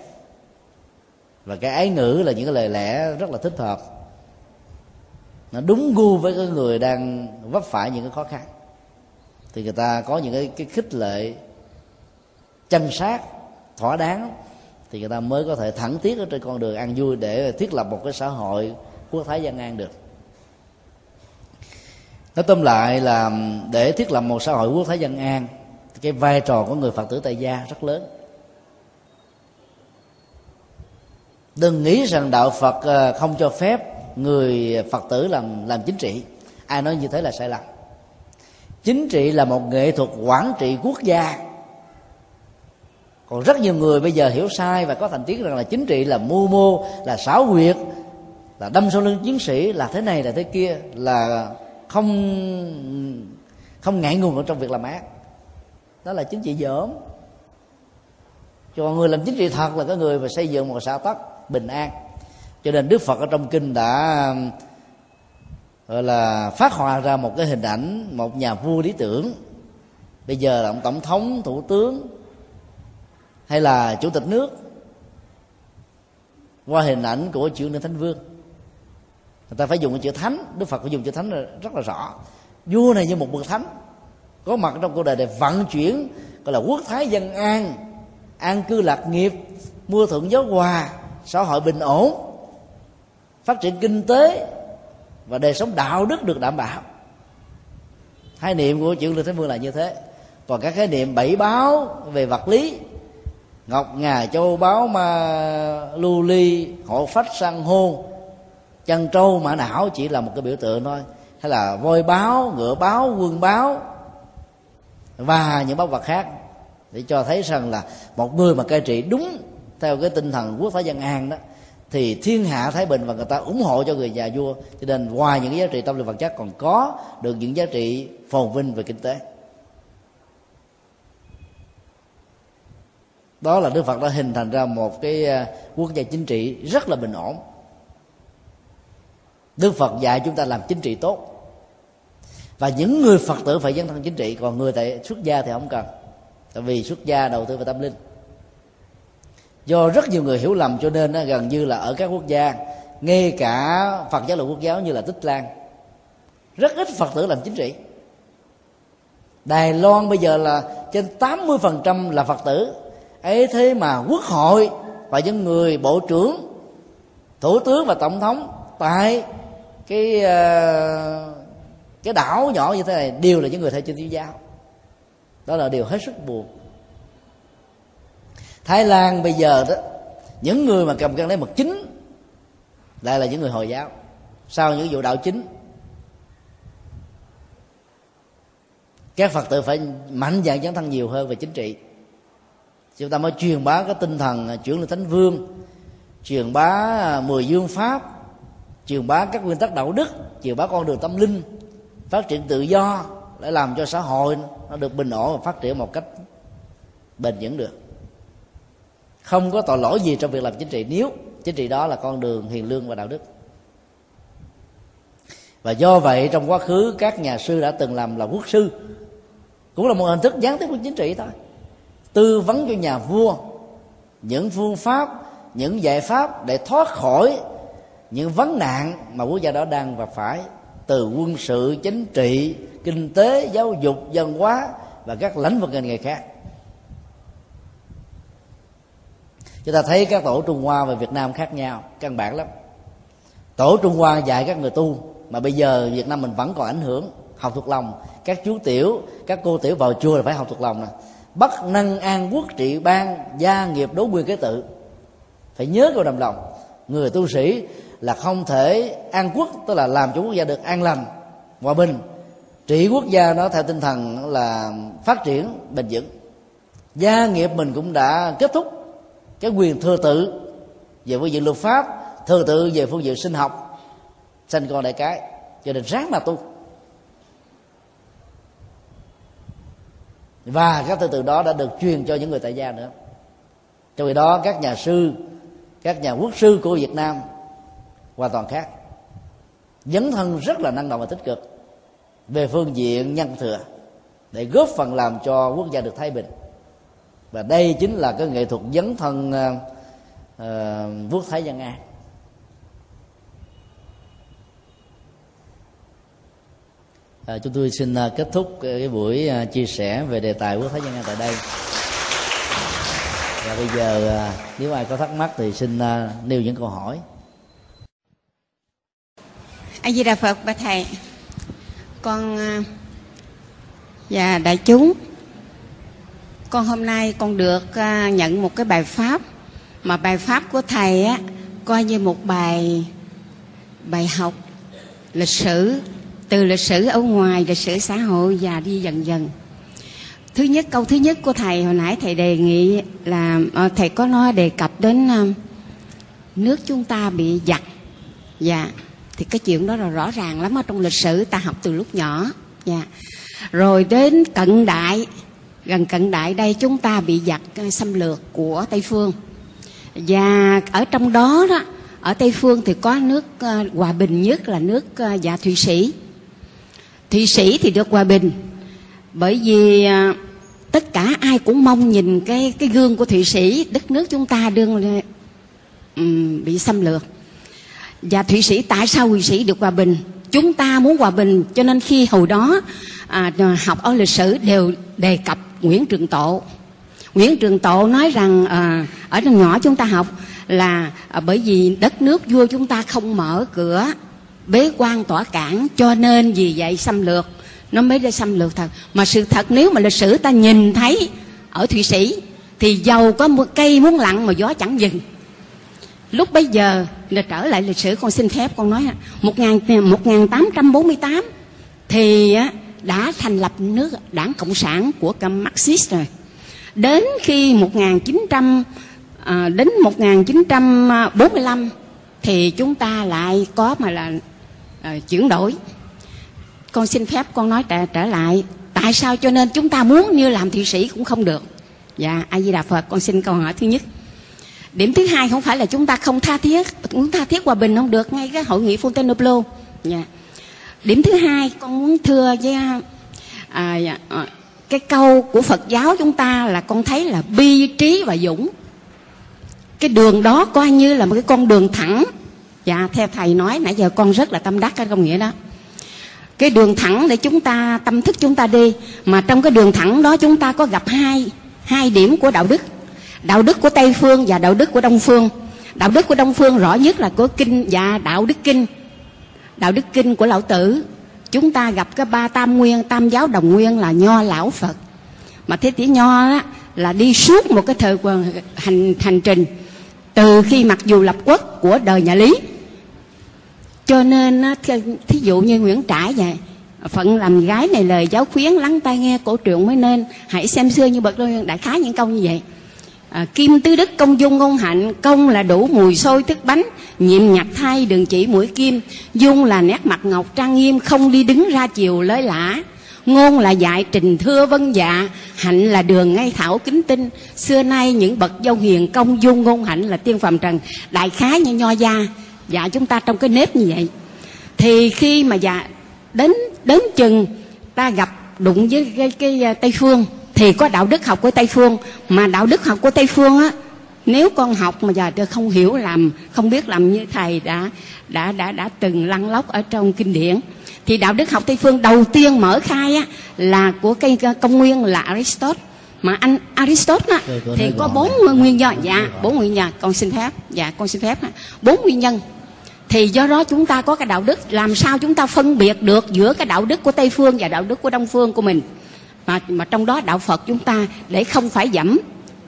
Và cái ái ngữ là những cái lời lẽ rất là thích hợp. Nó đúng gu với cái người đang vấp phải những cái khó khăn. Thì người ta có những cái, cái khích lệ chăm sát thỏa đáng thì người ta mới có thể thẳng tiết ở trên con đường ăn vui để thiết lập một cái xã hội quốc thái dân an được. Nói tóm lại là để thiết lập một xã hội quốc thái dân an cái vai trò của người phật tử tại gia rất lớn. Đừng nghĩ rằng đạo phật ờ, không cho phép người phật tử làm làm chính trị. Ai nói như thế là sai lầm. Chính trị là một nghệ thuật quản trị quốc gia. Còn rất nhiều người bây giờ hiểu sai và có thành kiến rằng là chính trị là mưu mô, là xảo quyệt, là đâm sau lưng chiến sĩ, là thế này là thế kia, là không không ngại ngùng ở trong việc làm ác đó là chính trị dởm. Còn người làm chính trị thật là cái người mà xây dựng một xã tắc bình an. Cho nên đức phật ở trong kinh đã, gọi là, phát họa ra một cái hình ảnh, một nhà vua lý tưởng. Bây giờ là ông tổng thống, thủ tướng, hay là chủ tịch nước, qua hình ảnh của chữ nữ thánh vương. Người ta phải dùng cái chữ thánh, đức phật phải dùng chữ thánh rất là rõ. Vua này như một bậc thánh có mặt trong cuộc đời để vận chuyển, gọi là quốc thái dân an. An cư lạc nghiệp mưa thuận gió hòa, xã hội bình ổn, phát triển kinh tế và đời sống đạo đức được đảm bảo. Hai niệm của chuyển lương Thế vương là như thế. Còn các khái niệm bảy báo về vật lý, ngọc ngà châu báu ma lưu ly hộ phách san hô chân trâu mã não chỉ là một cái biểu tượng thôi. Hay là voi báo, ngựa báo, quân báo và những báu vật khác, để cho thấy rằng là một người mà cai trị đúng theo cái tinh thần quốc thái dân an đó, thì thiên hạ thái bình và người ta ủng hộ cho người nhà vua. Cho nên ngoài những cái giá trị tâm linh vật chất còn có được những giá trị phồn vinh về kinh tế. Đó là đức phật đã hình thành ra một cái à, quốc gia chính trị rất là bình ổn. Đức phật dạy chúng ta làm chính trị tốt và những người phật tử phải dấn thân chính trị còn người tại xuất gia thì không cần. Tại vì xuất gia đầu tư vào tâm linh. Do rất nhiều người hiểu lầm cho nên gần như là ở các quốc gia ngay cả phật giáo là quốc giáo như là tích lan rất ít phật tử làm chính trị. Đài loan bây giờ là trên 80% là phật tử. Ấy thế mà quốc hội và những người bộ trưởng thủ tướng và tổng thống tại cái uh, cái đảo nhỏ như thế này đều là những người theo chân tiêu giáo. Đó là điều hết sức buồn. Thái lan bây giờ đó, những người mà cầm cân lấy mật chính lại là những người hồi giáo. Sau những vụ đạo chính, các phật tử phải mạnh dạn dấn thân nhiều hơn về chính trị. Chúng ta mới truyền bá cái tinh thần chuyển lên thánh vương, truyền bá mười dương pháp, truyền bá các nguyên tắc đạo đức, truyền bá con đường tâm linh phát triển tự do để làm cho xã hội nó được bình ổn và phát triển một cách bền vững được. Không có tội lỗi gì trong việc làm chính trị. Nếu chính trị đó là con đường hiền lương và đạo đức. Và do vậy trong quá khứ, các nhà sư đã từng làm là quốc sư. Cũng là một hình thức gián tiếp của chính trị thôi. Tư vấn cho nhà vua những phương pháp, những giải pháp để thoát khỏi những vấn nạn mà quốc gia đó đang gặp phải từ quân sự, chính trị, kinh tế, giáo dục, văn hóa và các lĩnh vực ngành nghề khác. Chúng ta thấy các tổ trung hoa và việt nam khác nhau, căn bản lắm. Tổ trung hoa dạy các người tu, mà bây giờ việt nam mình vẫn còn ảnh hưởng học thuộc lòng. Các chú tiểu, các cô tiểu vào chùa là phải học thuộc lòng nè. Bất năng an quốc trị ban gia nghiệp đối quyền kế tự. Phải nhớ câu đầm lòng. Người tu sĩ là không thể an quốc, tức là làm cho quốc gia được an lành, hòa bình. Trị quốc gia nó theo tinh thần là phát triển bền vững. Gia nghiệp mình cũng đã kết thúc cái quyền thừa tự về phương diện luật pháp, thừa tự về phương diện sinh học, sanh con đại cái. Cho nên ráng mà tu. Và các thừa tự đó đã được truyền cho những người tại gia nữa. Trong khi đó, các nhà sư, các nhà quốc sư của việt nam hoàn toàn khác. Dấn thân rất là năng động và tích cực về phương diện nhân thừa để góp phần làm cho quốc gia được thái bình. Và đây chính là cái nghệ thuật dấn thân ờ, ờ, uh, quốc thái dân an. À, chúng tôi xin uh, kết thúc cái buổi uh, chia sẻ về đề tài quốc thái dân an tại đây. Và bây giờ uh, nếu ai có thắc mắc thì xin uh, nêu những câu hỏi a di đà phật bà thầy. Con à, và đại chúng, con hôm nay con được à, nhận một cái bài pháp mà bài pháp của thầy á, coi như một bài bài học lịch sử, từ lịch sử ở ngoài, lịch sử xã hội và đi dần dần. Thứ nhất, câu thứ nhất của thầy hồi nãy thầy đề nghị là à, thầy có nói đề cập đến nước chúng ta bị giặc. Dạ thì cái chuyện đó là rõ ràng lắm ở trong lịch sử ta học từ lúc nhỏ. Dạ. Rồi đến cận đại gần cận đại đây chúng ta bị giặc ờ, xâm lược của tây phương. Và ở trong đó đó ở tây phương thì có nước ờ, hòa bình nhất là nước ờ, dạ thụy sĩ. Thụy sĩ thì được hòa bình bởi vì tất cả ai cũng mong nhìn cái cái gương của thụy sĩ đất nước chúng ta đương um, bị xâm lược và thụy sĩ tại sao thụy sĩ được hòa bình? Chúng ta muốn hòa bình cho nên khi hồi đó à, à học ở lịch sử đều đề cập nguyễn trường tộ. Nguyễn trường tộ nói rằng à, ở trong nhỏ chúng ta học là à, bởi vì đất nước vua chúng ta không mở cửa bế quan tỏa cản cho nên vì vậy xâm lược. Nó mới ra xâm lược thật. Mà sự thật nếu mà lịch sử ta nhìn thấy ở thụy sĩ thì giàu có một cây muốn lặng mà gió chẳng dừng lúc bây giờ là trở lại lịch sử con xin phép con nói một nghìn tám trăm bốn mươi tám thì đã thành lập nước đảng cộng sản của cầm marxist rồi. Đến khi 1900 à, đến 1945 thì chúng ta lại có mà là à, chuyển đổi. Con xin phép con nói trở, trở lại. Tại sao cho nên chúng ta muốn như làm thụy sĩ cũng không được? Dạ a di đà phật con xin câu hỏi thứ nhất điểm thứ hai không phải là chúng ta không tha thiết. Muốn tha thiết hòa bình không được ngay cái hội nghị Fontainebleau. Dạ. điểm thứ hai con muốn thưa với à, dạ, à, cái câu của Phật giáo chúng ta là con thấy là bi trí và dũng. Cái đường đó coi như là một cái con đường thẳng. Dạ theo thầy nói nãy giờ con rất là tâm đắc cái công nghĩa đó. Cái đường thẳng để chúng ta tâm thức chúng ta đi. Mà trong cái đường thẳng đó chúng ta có gặp hai hai điểm của đạo đức đạo đức của tây phương và đạo đức của đông phương. Đạo đức của đông phương rõ nhất là của kinh và đạo đức kinh. Đạo đức kinh của lão tử. Chúng ta gặp cái ba tam nguyên tam giáo đồng nguyên là nho lão phật. Mà thế tỷ nho á, là đi suốt một cái thời hành hành trình. Từ khi mặc dù lập quốc của đời nhà lý. Cho nên thí dụ như nguyễn trãi vậy phận làm gái này lời giáo khuyến lắng tai nghe cổ truyện mới nên. Hãy xem xưa như bậc đại khái những câu như vậy à, kim tứ đức công dung ngôn hạnh công là đủ mùi sôi thức bánh nhiệm nhặt thay đường chỉ mũi kim dung là nét mặt ngọc trang nghiêm không đi đứng ra chiều lới lã ngôn là dạy trình thưa vân dạ hạnh là đường ngay thảo kính tinh. Xưa nay những bậc dâu hiền công dung ngôn hạnh là tiên phàm trần đại khái như nho gia. Dạ chúng ta trong cái nếp như vậy. Thì khi mà dạ đến đến chừng ta gặp đụng với cái, cái, cái tây phương thì có đạo đức học của tây phương. Mà đạo đức học của tây phương á nếu con học mà giờ không hiểu làm không biết làm như thầy đã đã đã đã từng lăn lóc ở trong kinh điển. Thì đạo đức học tây phương đầu tiên mở khai á là của cây công nguyên là aristotle. Mà anh aristotle á thì có bốn nguyên nhân dạ bốn nguyên nhân con xin phép. Dạ con xin phép bốn nguyên nhân. Thì do đó chúng ta có cái đạo đức. Làm sao chúng ta phân biệt được giữa cái đạo đức của tây phương và đạo đức của đông phương của mình mà mà trong đó đạo Phật chúng ta để không phải dẫm.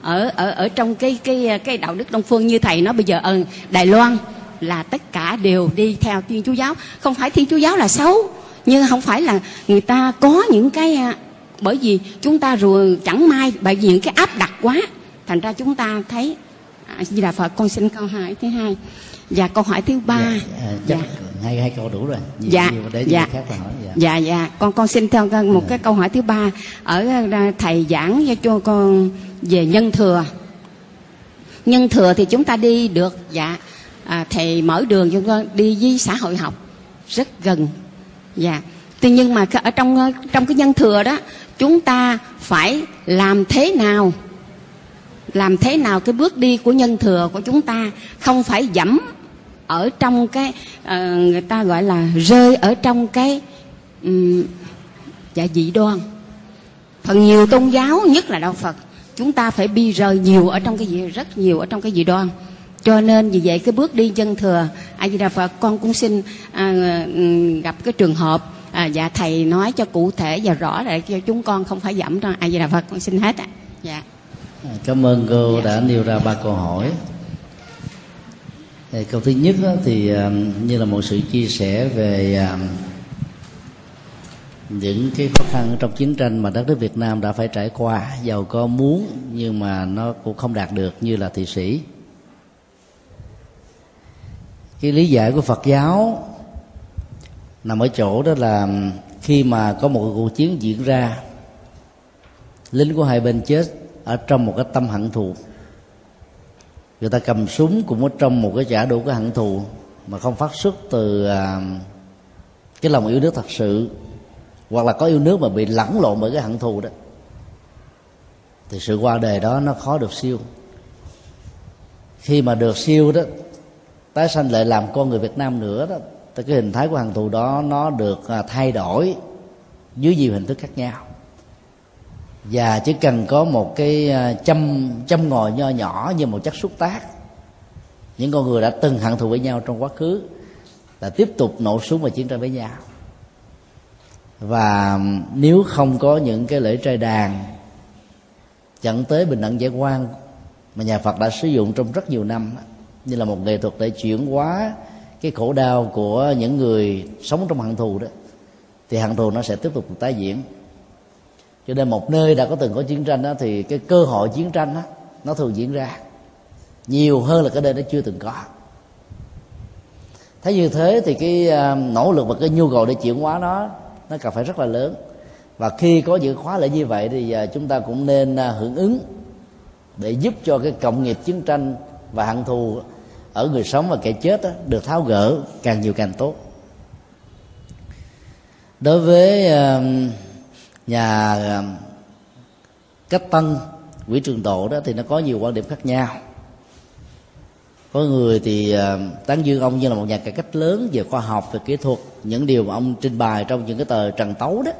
Ở ở ở trong cái cái cái đạo đức đông phương như thầy nói bây giờ ở Đài Loan là tất cả đều đi theo Thiên Chúa giáo. Không phải Thiên Chúa giáo là xấu nhưng không phải là người ta có những cái à, bởi vì chúng ta rồi chẳng may bởi vì những cái áp đặt quá. Thành ra chúng ta thấy à, Di Đà Phật con xin câu hỏi thứ hai và câu hỏi thứ ba. Dạ, dạ. dạ. hai hai câu đủ rồi. Nhiều, dạ nhiều để dạ. khác hỏi dạ. dạ dạ. Con con xin theo một dạ. cái câu hỏi thứ ba. Ở à, thầy giảng cho con về nhân thừa. Nhân thừa thì chúng ta đi được dạ. À, thầy mở đường cho con đi với xã hội học. Rất gần dạ. Tuy nhiên mà ở trong trong cái nhân thừa đó chúng ta phải làm thế nào? Làm thế nào cái bước đi của nhân thừa của chúng ta không phải dẫm ở trong cái uh, người ta gọi là rơi ở trong cái um, dạ dị đoan. Phần nhiều tôn giáo nhất là đạo phật chúng ta phải bi rời nhiều ở trong cái gì rất nhiều ở trong cái dị đoan. Cho nên vì vậy cái bước đi dân thừa a di đà phật con cũng xin à, gặp cái trường hợp à, dạ thầy nói cho cụ thể và rõ để cho chúng con không phải dẫm cho a di đà phật con xin hết ạ. Dạ. Cảm ơn cô dạ. đã nêu ra ba câu hỏi câu thứ nhất thì à, như là một sự chia sẻ về à, những cái khó khăn trong chiến tranh mà đất nước Việt Nam đã phải trải qua, giàu có muốn nhưng mà nó cũng không đạt được như là thị sĩ. Cái lý giải của Phật giáo nằm ở chỗ đó là khi mà có một cuộc chiến diễn ra, lính của hai bên chết ở trong một cái tâm hận thù người ta cầm súng cũng ở trong một cái trả đủ cái hận thù mà không phát xuất từ à, cái lòng yêu nước thật sự hoặc là có yêu nước mà bị lẫn lộn bởi cái hận thù đó. Thì sự qua đời đó nó khó được siêu. Khi mà được siêu đó tái sanh lại làm con người Việt Nam nữa đó thì cái hình thái của hận thù đó nó được à, thay đổi dưới nhiều hình thức khác nhau và chỉ cần có một cái ờ, châm châm ngòi nho nhỏ như một chất xúc tác, những con người đã từng hận thù với nhau trong quá khứ là tiếp tục nổ súng và chiến tranh với nhau. Và nếu không có những cái lễ trai đàn dẫn tới bình đẳng giải quan mà nhà Phật đã sử dụng trong rất nhiều năm như là một nghệ thuật để chuyển hóa cái khổ đau của những người sống trong hận thù đó, thì hận thù nó sẽ tiếp tục tái diễn cho nên một nơi đã có từng có chiến tranh đó thì cái cơ hội chiến tranh đó nó thường diễn ra nhiều hơn là cái nơi nó chưa từng có. Thấy như thế thì cái à, nỗ lực và cái nhu cầu để chuyển hóa nó nó cần phải rất là lớn. Và khi có những khóa lễ như vậy thì à, chúng ta cũng nên à, hưởng ứng để giúp cho cái cộng nghiệp chiến tranh và hận thù ở người sống và kẻ chết đó, được tháo gỡ càng nhiều càng tốt. Đối với nhà ờ, cách tân quỹ trường độ đó thì nó có nhiều quan điểm khác nhau. Có người thì ờ, tán dương ông như là một nhà cải cách lớn về khoa học về kỹ thuật. Những điều mà ông trình bày trong những cái tờ trần tấu đó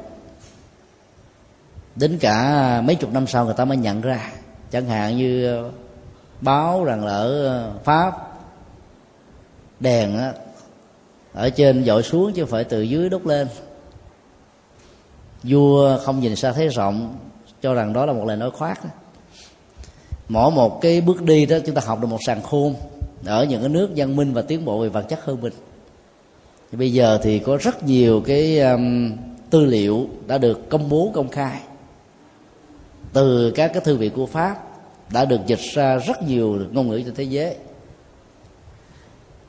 đến cả mấy chục năm sau người ta mới nhận ra. Chẳng hạn như ờ, báo rằng là ở pháp đèn á, ở trên dội xuống chứ phải từ dưới đốt lên vua không nhìn xa thấy rộng cho rằng đó là một lời nói khoác. Đó. mỗi một cái bước đi đó chúng ta học được một sàn khôn ở những cái nước văn minh và tiến bộ về vật chất hơn mình. Bây giờ thì có rất nhiều cái um, tư liệu đã được công bố công khai. Từ các cái thư viện của pháp đã được dịch ra rất nhiều ngôn ngữ trên thế giới.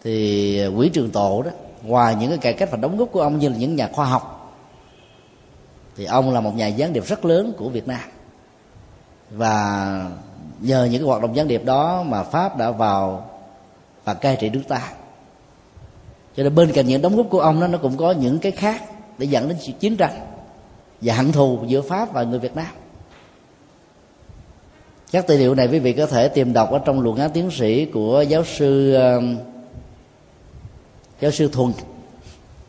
Thì quỹ trường tổ đó ngoài những cái cải cách và đóng góp của ông như là những nhà khoa học thì ông là một nhà gián điệp rất lớn của việt nam. Và nhờ những cái hoạt động gián điệp đó mà pháp đã vào và cai trị nước ta. Cho nên bên cạnh những đóng góp của ông đó, nó cũng có những cái khác để dẫn đến chiến tranh và hận thù giữa pháp và người việt nam. Các tài liệu này quý vị có thể tìm đọc ở trong luận án tiến sĩ của giáo sư um, giáo sư thuần,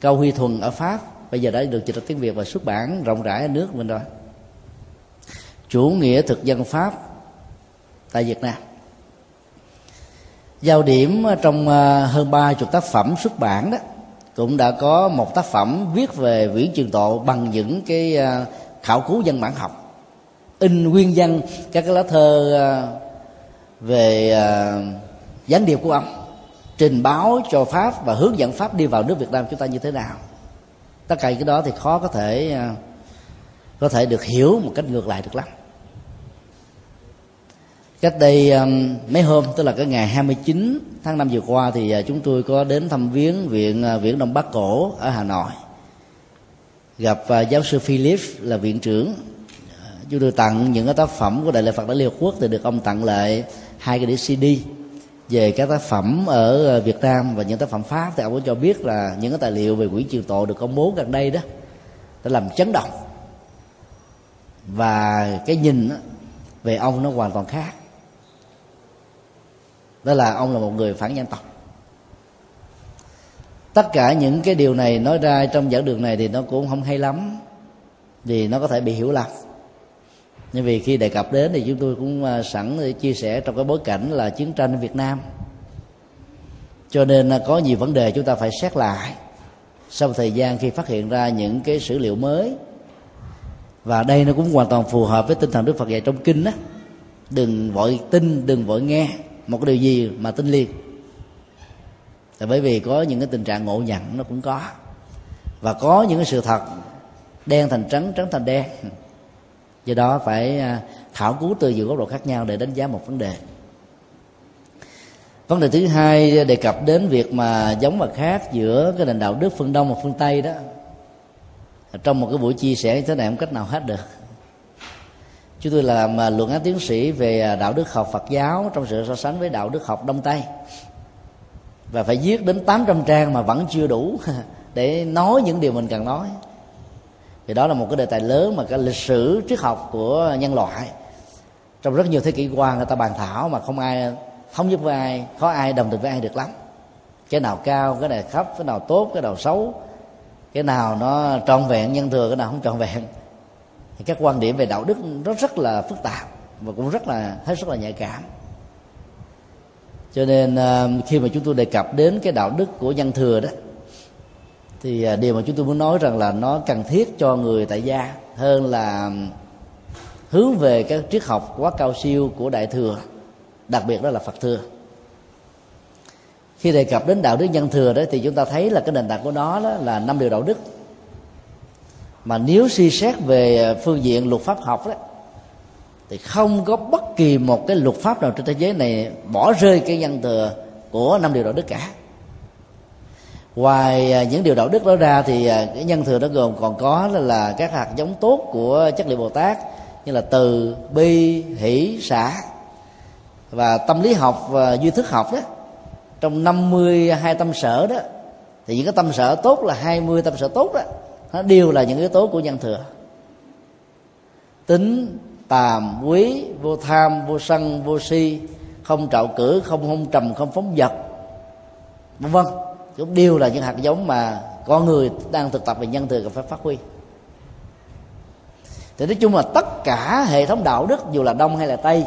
cao huy thuần ở pháp bây giờ đã được dịch ra tiếng việt và xuất bản rộng rãi ở nước mình rồi. Chủ nghĩa thực dân pháp tại việt nam. Giao điểm trong ờ, hơn ba chục tác phẩm xuất bản đó cũng đã có một tác phẩm viết về viễn trường tộ bằng những cái ờ, khảo cứu dân bản học. In nguyên văn các cái lá thơ ờ, về gián điệp của ông, trình báo cho pháp và hướng dẫn pháp đi vào nước việt nam chúng ta như thế nào tất cả cái đó thì khó có thể à, có thể được hiểu một cách ngược lại được lắm. Cách đây à, mấy hôm, tức là cái ngày 29 tháng 5 vừa qua thì à, chúng tôi có đến thăm viếng viện viện Đông Bắc cổ ở Hà Nội. Gặp giáo sư Philip là viện trưởng. Chúng tôi tặng những cái tác phẩm của đại lễ Phật đã Liên Quốc thì được ông tặng lại hai cái đĩa CD về các tác phẩm ở ờ, Việt Nam và những tác phẩm Pháp thì ông có cho biết là những cái tài liệu về quỹ triều tội được công bố gần đây đó đã làm chấn động. Và cái nhìn về ông nó hoàn toàn khác. Đó là ông là một người phản dân tộc. Tất cả những cái điều này nói ra trong giảng đường này thì nó cũng không hay lắm, vì nó có thể bị hiểu lầm nhưng vì khi đề cập đến thì chúng tôi cũng à, sẵn để chia sẻ trong cái bối cảnh là chiến tranh ở Việt Nam. Cho nên à, có nhiều vấn đề chúng ta phải xét lại sau một thời gian khi phát hiện ra những cái sử liệu mới. Và đây nó cũng hoàn toàn phù hợp với tinh thần Đức Phật dạy trong kinh đó đừng vội tin, đừng vội nghe một cái điều gì mà tin liền. Là bởi vì có những cái tình trạng ngộ nhận nó cũng có. Và có những cái sự thật đen thành trắng trắng thành đen do đó phải à, thảo khảo cứu từ nhiều góc độ khác nhau để đánh giá một vấn đề. Vấn đề thứ hai đề cập đến việc mà giống và khác giữa cái nền đạo đức phương đông và phương tây đó. Trong một cái buổi chia sẻ như thế này không cách nào hết được. Chúng tôi làm à, luận án tiến sĩ về à, đạo đức học Phật giáo trong sự so sánh với đạo đức học Đông Tây. Và phải viết đến 800 trang mà vẫn chưa đủ để nói những điều mình cần nói thì đó là một cái đề tài lớn mà cái lịch sử triết học của nhân loại. Trong rất nhiều thế kỷ qua, người ta bàn thảo mà không ai thống nhất với ai khó ai đồng tình với ai được lắm. Cái nào cao, cái nào thấp, cái nào tốt, cái nào xấu, cái nào nó trọn vẹn, nhân thừa, cái nào không trọn vẹn. Thì các quan điểm về đạo đức nó rất là phức tạp và cũng rất là, hết sức là nhạy cảm. Cho nên ờ, khi mà chúng tôi đề cập đến cái đạo đức của nhân thừa đó thì à, điều mà chúng tôi muốn nói rằng là nó cần thiết cho người tại gia hơn là hướng về các triết học quá cao siêu của đại thừa, đặc biệt đó là phật thừa. Khi đề cập đến đạo đức nhân thừa đó thì chúng ta thấy là cái nền tảng của nó đó là năm điều đạo đức. Mà nếu suy xét về phương diện luật pháp học đó, thì không có bất kỳ một cái luật pháp nào trên thế giới này bỏ rơi cái nhân thừa của năm điều đạo đức cả ngoài à, những điều đạo đức đó ra thì à, cái nhân thừa đó gồm còn có là, là các hạt giống tốt của chất liệu bồ tát như là từ bi hỷ xã và tâm lý học và duy thức học đó. Trong 52 tâm sở đó thì những cái tâm sở tốt là 20 tâm sở tốt đó nó đều là những yếu tố của nhân thừa. Tính tàm quý vô tham vô sân vô si không trạo cử không hung trầm không phóng vật vân vân cũng đều là những hạt giống mà con người đang thực tập về nhân thừa cần phải phát huy. Thì nói chung là tất cả hệ thống đạo đức, dù là đông hay là tây,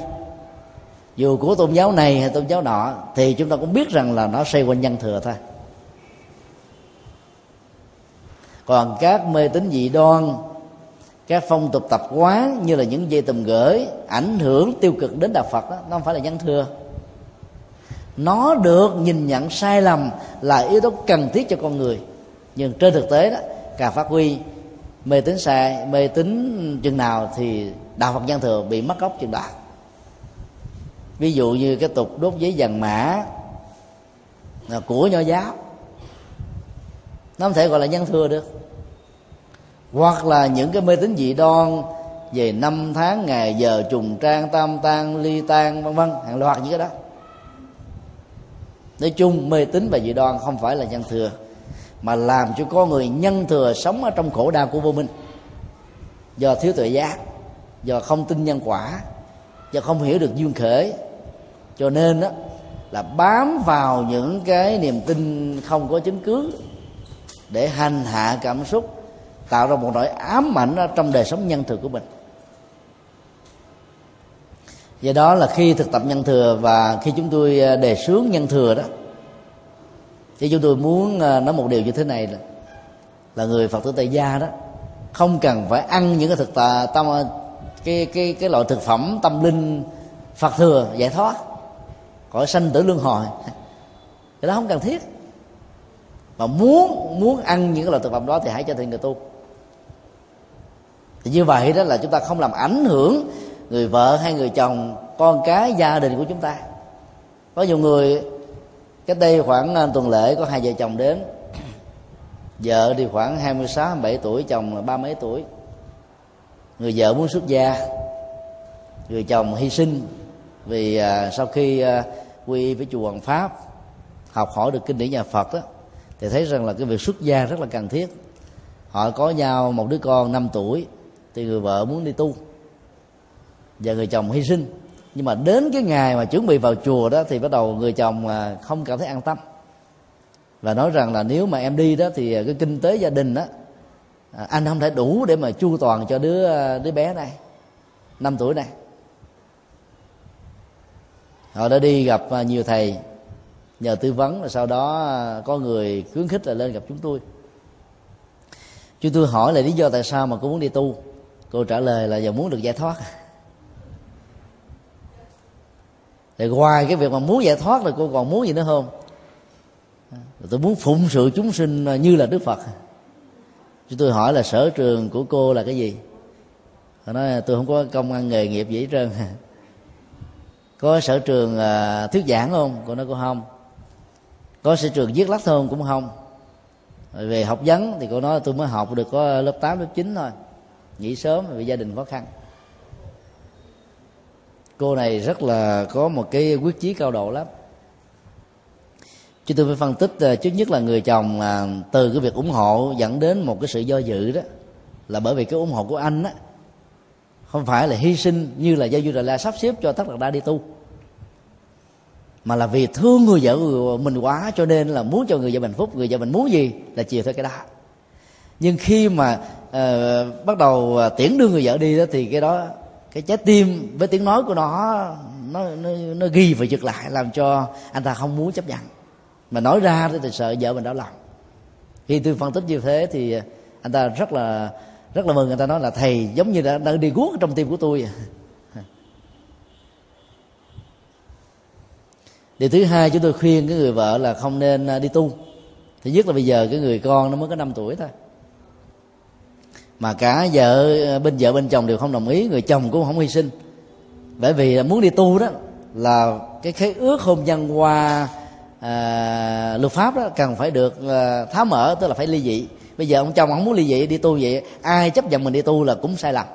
dù của tôn giáo này hay tôn giáo nọ, thì chúng ta cũng biết rằng là nó xoay quanh nhân thừa thôi. Còn các mê tín dị đoan, các phong tục tập quán như là những dây tùm gửi ảnh hưởng tiêu cực đến đạo phật đó nó không phải là nhân thừa nó được nhìn nhận sai lầm là yếu tố cần thiết cho con người. Nhưng trên thực tế đó, càng phát huy mê tín sai, mê tín chừng nào thì đạo phật nhân thừa bị mất gốc chừng đó. Ví dụ như cái tục đốt giấy vàng mã à, của nho giáo. Nó không thể gọi là nhân thừa được. Hoặc là những cái mê tín dị đoan về năm tháng, ngày giờ, trùng trang, tam tan ly tan vân vân, hàng loạt những cái đó nói chung, mê tín và dị đoan không phải là nhân thừa, mà làm cho con người nhân thừa sống ở trong khổ đau của vô minh. Do thiếu tuệ giác, do không tin nhân quả, do không hiểu được duyên khởi. Cho nên đó là bám vào những cái niềm tin không có chứng cứ để hành hạ cảm xúc, tạo ra một nỗi ám ảnh trong đời sống nhân thừa của mình do đó là khi thực tập nhân thừa và khi chúng tôi à, đề xướng nhân thừa đó, thì chúng tôi muốn à, nói một điều như thế này là là người phật tử tại gia đó không cần phải ăn những cái thực tà tâm à, cái cái cái loại thực phẩm tâm linh phật thừa giải thoát, khỏi sanh tử luân hồi. Cái đó không cần thiết. Mà muốn muốn ăn những cái loại thực phẩm đó thì hãy cho thành người tu. Thì như vậy đó là chúng ta không làm ảnh hưởng người vợ hay người chồng con cái gia đình của chúng ta. Có nhiều người cách đây khoảng à, tuần lễ có hai vợ chồng đến. Vợ thì khoảng 26 27 tuổi chồng là ba mấy tuổi. Người vợ muốn xuất gia người chồng hy sinh vì à, sau khi à, quy với chùa Hoàng Pháp học hỏi được kinh điển nhà Phật đó thì thấy rằng là cái việc xuất gia rất là cần thiết. Họ có nhau một đứa con 5 tuổi thì người vợ muốn đi tu và người chồng hy sinh. Nhưng mà đến cái ngày mà chuẩn bị vào chùa đó thì bắt đầu người chồng không cảm thấy an tâm. Và nói rằng là nếu mà em đi đó thì cái kinh tế gia đình đó à, anh không thể đủ để mà chu toàn cho đứa đứa bé này, năm tuổi này. Họ đã đi gặp à, nhiều thầy, nhờ tư vấn và sau đó à, có người khuyến khích là lên gặp chúng tôi. Chúng tôi hỏi là lý do tại sao mà cô muốn đi tu? Cô trả lời là giờ muốn được giải thoát. Thì ngoài cái việc mà muốn giải thoát thì cô còn muốn gì nữa không? À, tôi muốn phụng sự chúng sinh như là đức phật. Chúng tôi hỏi là sở trường của cô là cái gì? Họ nói tôi không có công ăn nghề nghiệp gì hết trơn. Có sở trường à, thuyết giảng không? Cô nói cô không. Có sở trường viết lách không cũng không. Về học vấn thì cô nói tôi mới học được có lớp 8, lớp 9 thôi. Nghỉ sớm vì gia đình khó khăn cô này rất là có một cái quyết chí cao độ lắm. Chúng tôi phải phân tích ờ, trước nhất là người chồng à, từ cái việc ủng hộ dẫn đến một cái sự do dự đó là bởi vì cái ủng hộ của anh á không phải là hy sinh như là gia du đà la sắp xếp cho tất cả đa đi tu mà là vì thương người vợ của mình quá cho nên là muốn cho người vợ mình phúc người vợ mình muốn gì là chiều theo cái đó. Nhưng khi mà uh, bắt đầu à, tiễn đưa người vợ đi đó thì cái đó cái trái tim với tiếng nói của nó nó nó, nó ghi và giật lại làm cho anh ta không muốn chấp nhận. Mà nói ra thì sợ vợ mình đau lòng. Khi tôi phân tích như thế thì anh ta rất là rất là mừng. Người ta nói là thầy giống như đã, đang đi guốc trong tim của tôi. Điều thứ hai chúng tôi khuyên cái người vợ là không nên à, đi tu. Thứ nhất là bây giờ cái người con nó mới có 5 tuổi thôi mà cả vợ ờ, bên vợ bên chồng đều không đồng ý người chồng cũng không hy sinh. Bởi vì muốn đi tu đó là cái khế ước hôn nhân qua à, luật pháp đó cần phải được à, tháo mở tức là phải ly dị. Bây giờ ông chồng không muốn ly dị đi tu vậy ai chấp nhận mình đi tu là cũng sai lầm.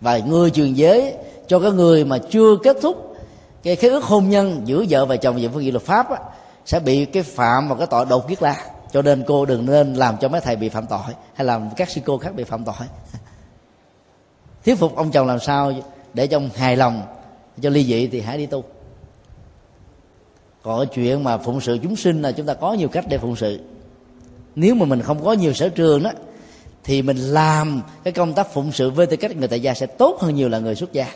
Và người truyền giới cho cái người mà chưa kết thúc cái khế ước hôn nhân giữa vợ và chồng về phương diện luật pháp á, sẽ bị cái phạm vào cái tội đột kiết la cho nên cô đừng nên làm cho mấy thầy bị phạm tội, hay làm các sư cô khác bị phạm tội. Thuyết phục ông chồng làm sao để cho ông hài lòng, cho ly dị thì hãy đi tu. Còn chuyện mà phụng sự chúng sinh là chúng ta có nhiều cách để phụng sự. Nếu mà mình không có nhiều sở trường đó, thì mình làm cái công tác phụng sự với tư cách người tại gia sẽ tốt hơn nhiều là người xuất gia.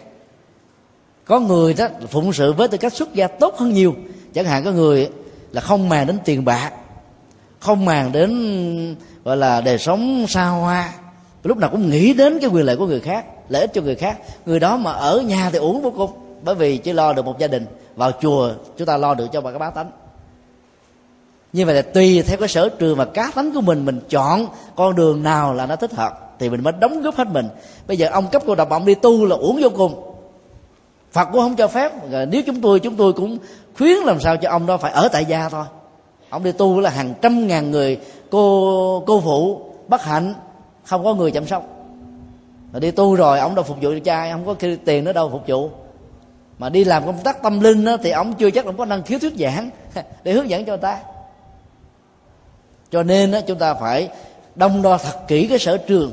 Có người đó phụng sự với tư cách xuất gia tốt hơn nhiều. Chẳng hạn có người là không màng đến tiền bạc không màng đến, gọi là, đời sống xa hoa. Lúc nào cũng nghĩ đến cái quyền lợi của người khác, lợi ích cho người khác. Người đó mà ở nhà thì uống vô cùng, bởi vì chỉ lo được một gia đình. Vào chùa, chúng ta lo được cho bà các bá tánh. Như vậy là tùy theo cái sở trường và cá tánh của mình mình chọn con đường nào là nó thích hợp, thì mình mới đóng góp hết mình. Bây giờ ông cấp cô độc ông đi tu là uống vô cùng. Phật cũng không cho phép. Nếu chúng tôi chúng tôi cũng khuyến làm sao cho ông đó phải ở tại gia thôi ông đi tu là hàng trăm ngàn người cô cô phụ bất hạnh không có người chăm sóc. Mà đi tu rồi ông đâu phục vụ cho cha không có tiền nữa đâu phục vụ. Mà đi làm công tác tâm linh đó, thì ông chưa chắc ông có năng khiếu thuyết giảng để hướng dẫn cho người ta. Cho nên đó, chúng ta phải đông đo thật kỹ cái sở trường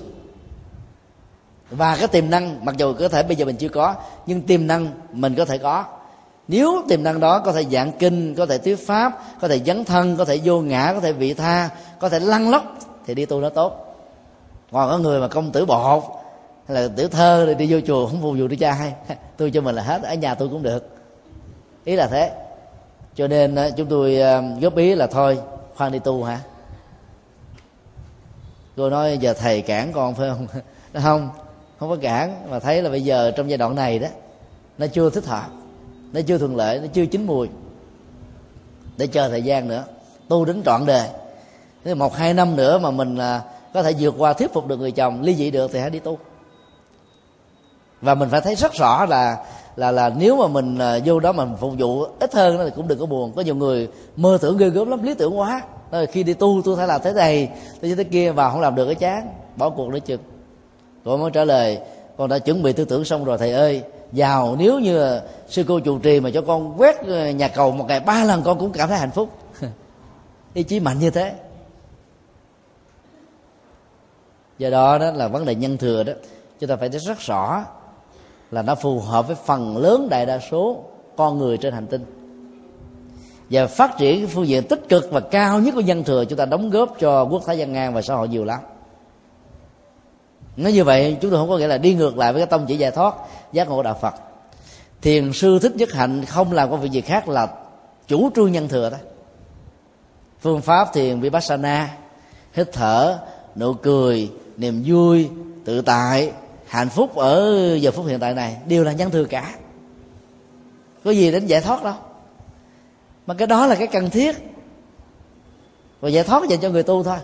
và cái tiềm năng mặc dù có thể bây giờ mình chưa có nhưng tiềm năng mình có thể có nếu tiềm năng đó có thể giảng kinh, có thể thuyết pháp, có thể dấn thân, có thể vô ngã, có thể vị tha, có thể lăn lóc, thì đi tu nó tốt. Còn có người mà công tử bột, hay là tiểu thơ thì đi vô chùa không phục vụ đi cha hay tôi cho mình là hết, ở nhà tôi cũng được. Ý là thế. Cho nên ờ, chúng tôi ờ, góp ý là thôi, khoan đi tu hả? Cô nói, giờ thầy cản con phải không? Không không có cản, mà thấy là bây giờ trong giai đoạn này đó, nó chưa thích hợp nó chưa thuận lợi nó chưa chín mùi. Để chờ thời gian nữa. Tu đến trọn đời. Thế một hai năm nữa mà mình à, có thể vượt qua thuyết phục được người chồng ly dị được thì hãy đi tu. Và mình phải thấy rất rõ là là là nếu mà mình à, vô đó mà mình phục vụ ít hơn thì cũng đừng có buồn. Có nhiều người mơ tưởng ghê gớm lắm lý tưởng quá. Rồi khi đi tu tôi phải làm thế này tôi thế kia và không làm được cái chán bỏ cuộc nữa chừng. Cô mới trả lời con đã chuẩn bị tư tưởng xong rồi thầy ơi giàu nếu như sư cô chủ trì mà cho con quét ờ, nhà cầu một ngày ba lần, con cũng cảm thấy hạnh phúc. Ý chí mạnh như thế. Do đó đó là vấn đề nhân thừa đó. Chúng ta phải thấy rất rõ là nó phù hợp với phần lớn đại đa số con người trên hành tinh. Và phát triển cái phương diện tích cực và cao nhất của nhân thừa, chúng ta đóng góp cho quốc thái dân an và xã hội nhiều lắm nói như vậy, chúng tôi không có nghĩa là đi ngược lại với cái tông chỉ giải thoát, giác ngộ đạo phật. Thiền sư thích nhất hạnh không làm công việc gì khác là chủ trương nhân thừa đó. Phương pháp thiền vipassana, hít thở, nụ cười, niềm vui, tự tại, hạnh phúc ở giờ phút hiện tại này, đều là nhân thừa cả. Có gì đến giải thoát đâu. Mà cái đó là cái cần thiết. Và giải thoát dành cho người tu thôi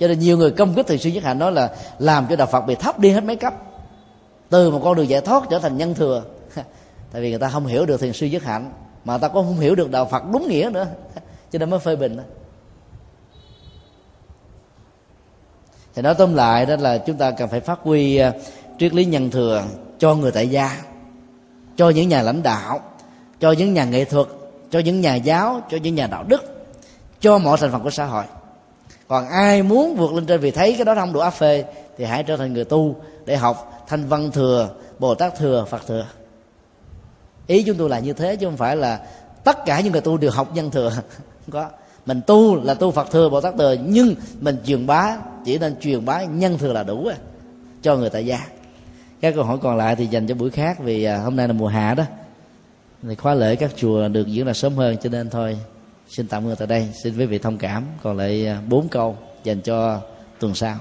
cho nên nhiều người công kích thiền sư nhất hạnh nói là làm cho đạo phật bị thấp đi hết mấy cấp. Từ một con đường giải thoát trở thành nhân thừa. Tại vì người ta không hiểu được thiền sư nhất hạnh, mà ta cũng không hiểu được đạo phật đúng nghĩa nữa. Cho nên mới phê bình đó. thì nói tóm lại đó là chúng ta cần phải phát huy à, triết lý nhân thừa cho người tại gia, cho những nhà lãnh đạo, cho những nhà nghệ thuật, cho những nhà giáo, cho những nhà đạo đức, cho mọi thành phần của xã hội còn ai muốn vượt lên trên vì thấy cái đó không đủ áp phê, thì hãy trở thành người tu để học thanh văn thừa, bồ tát thừa, phật thừa. Ý chúng tôi là như thế, chứ không phải là tất cả những người tu đều học nhân thừa. Không có. Mình tu là tu phật thừa, bồ tát thừa, nhưng mình truyền bá, chỉ nên truyền bá nhân thừa là đủ cho người tại gia. Các câu hỏi còn lại thì dành cho buổi khác vì à, hôm nay là mùa hạ đó. Thì khóa lễ các chùa được diễn ra sớm hơn cho nên thôi xin tạm ngừng tại đây. Xin quý vị thông cảm. Còn lại à, bốn câu dành cho tuần sau.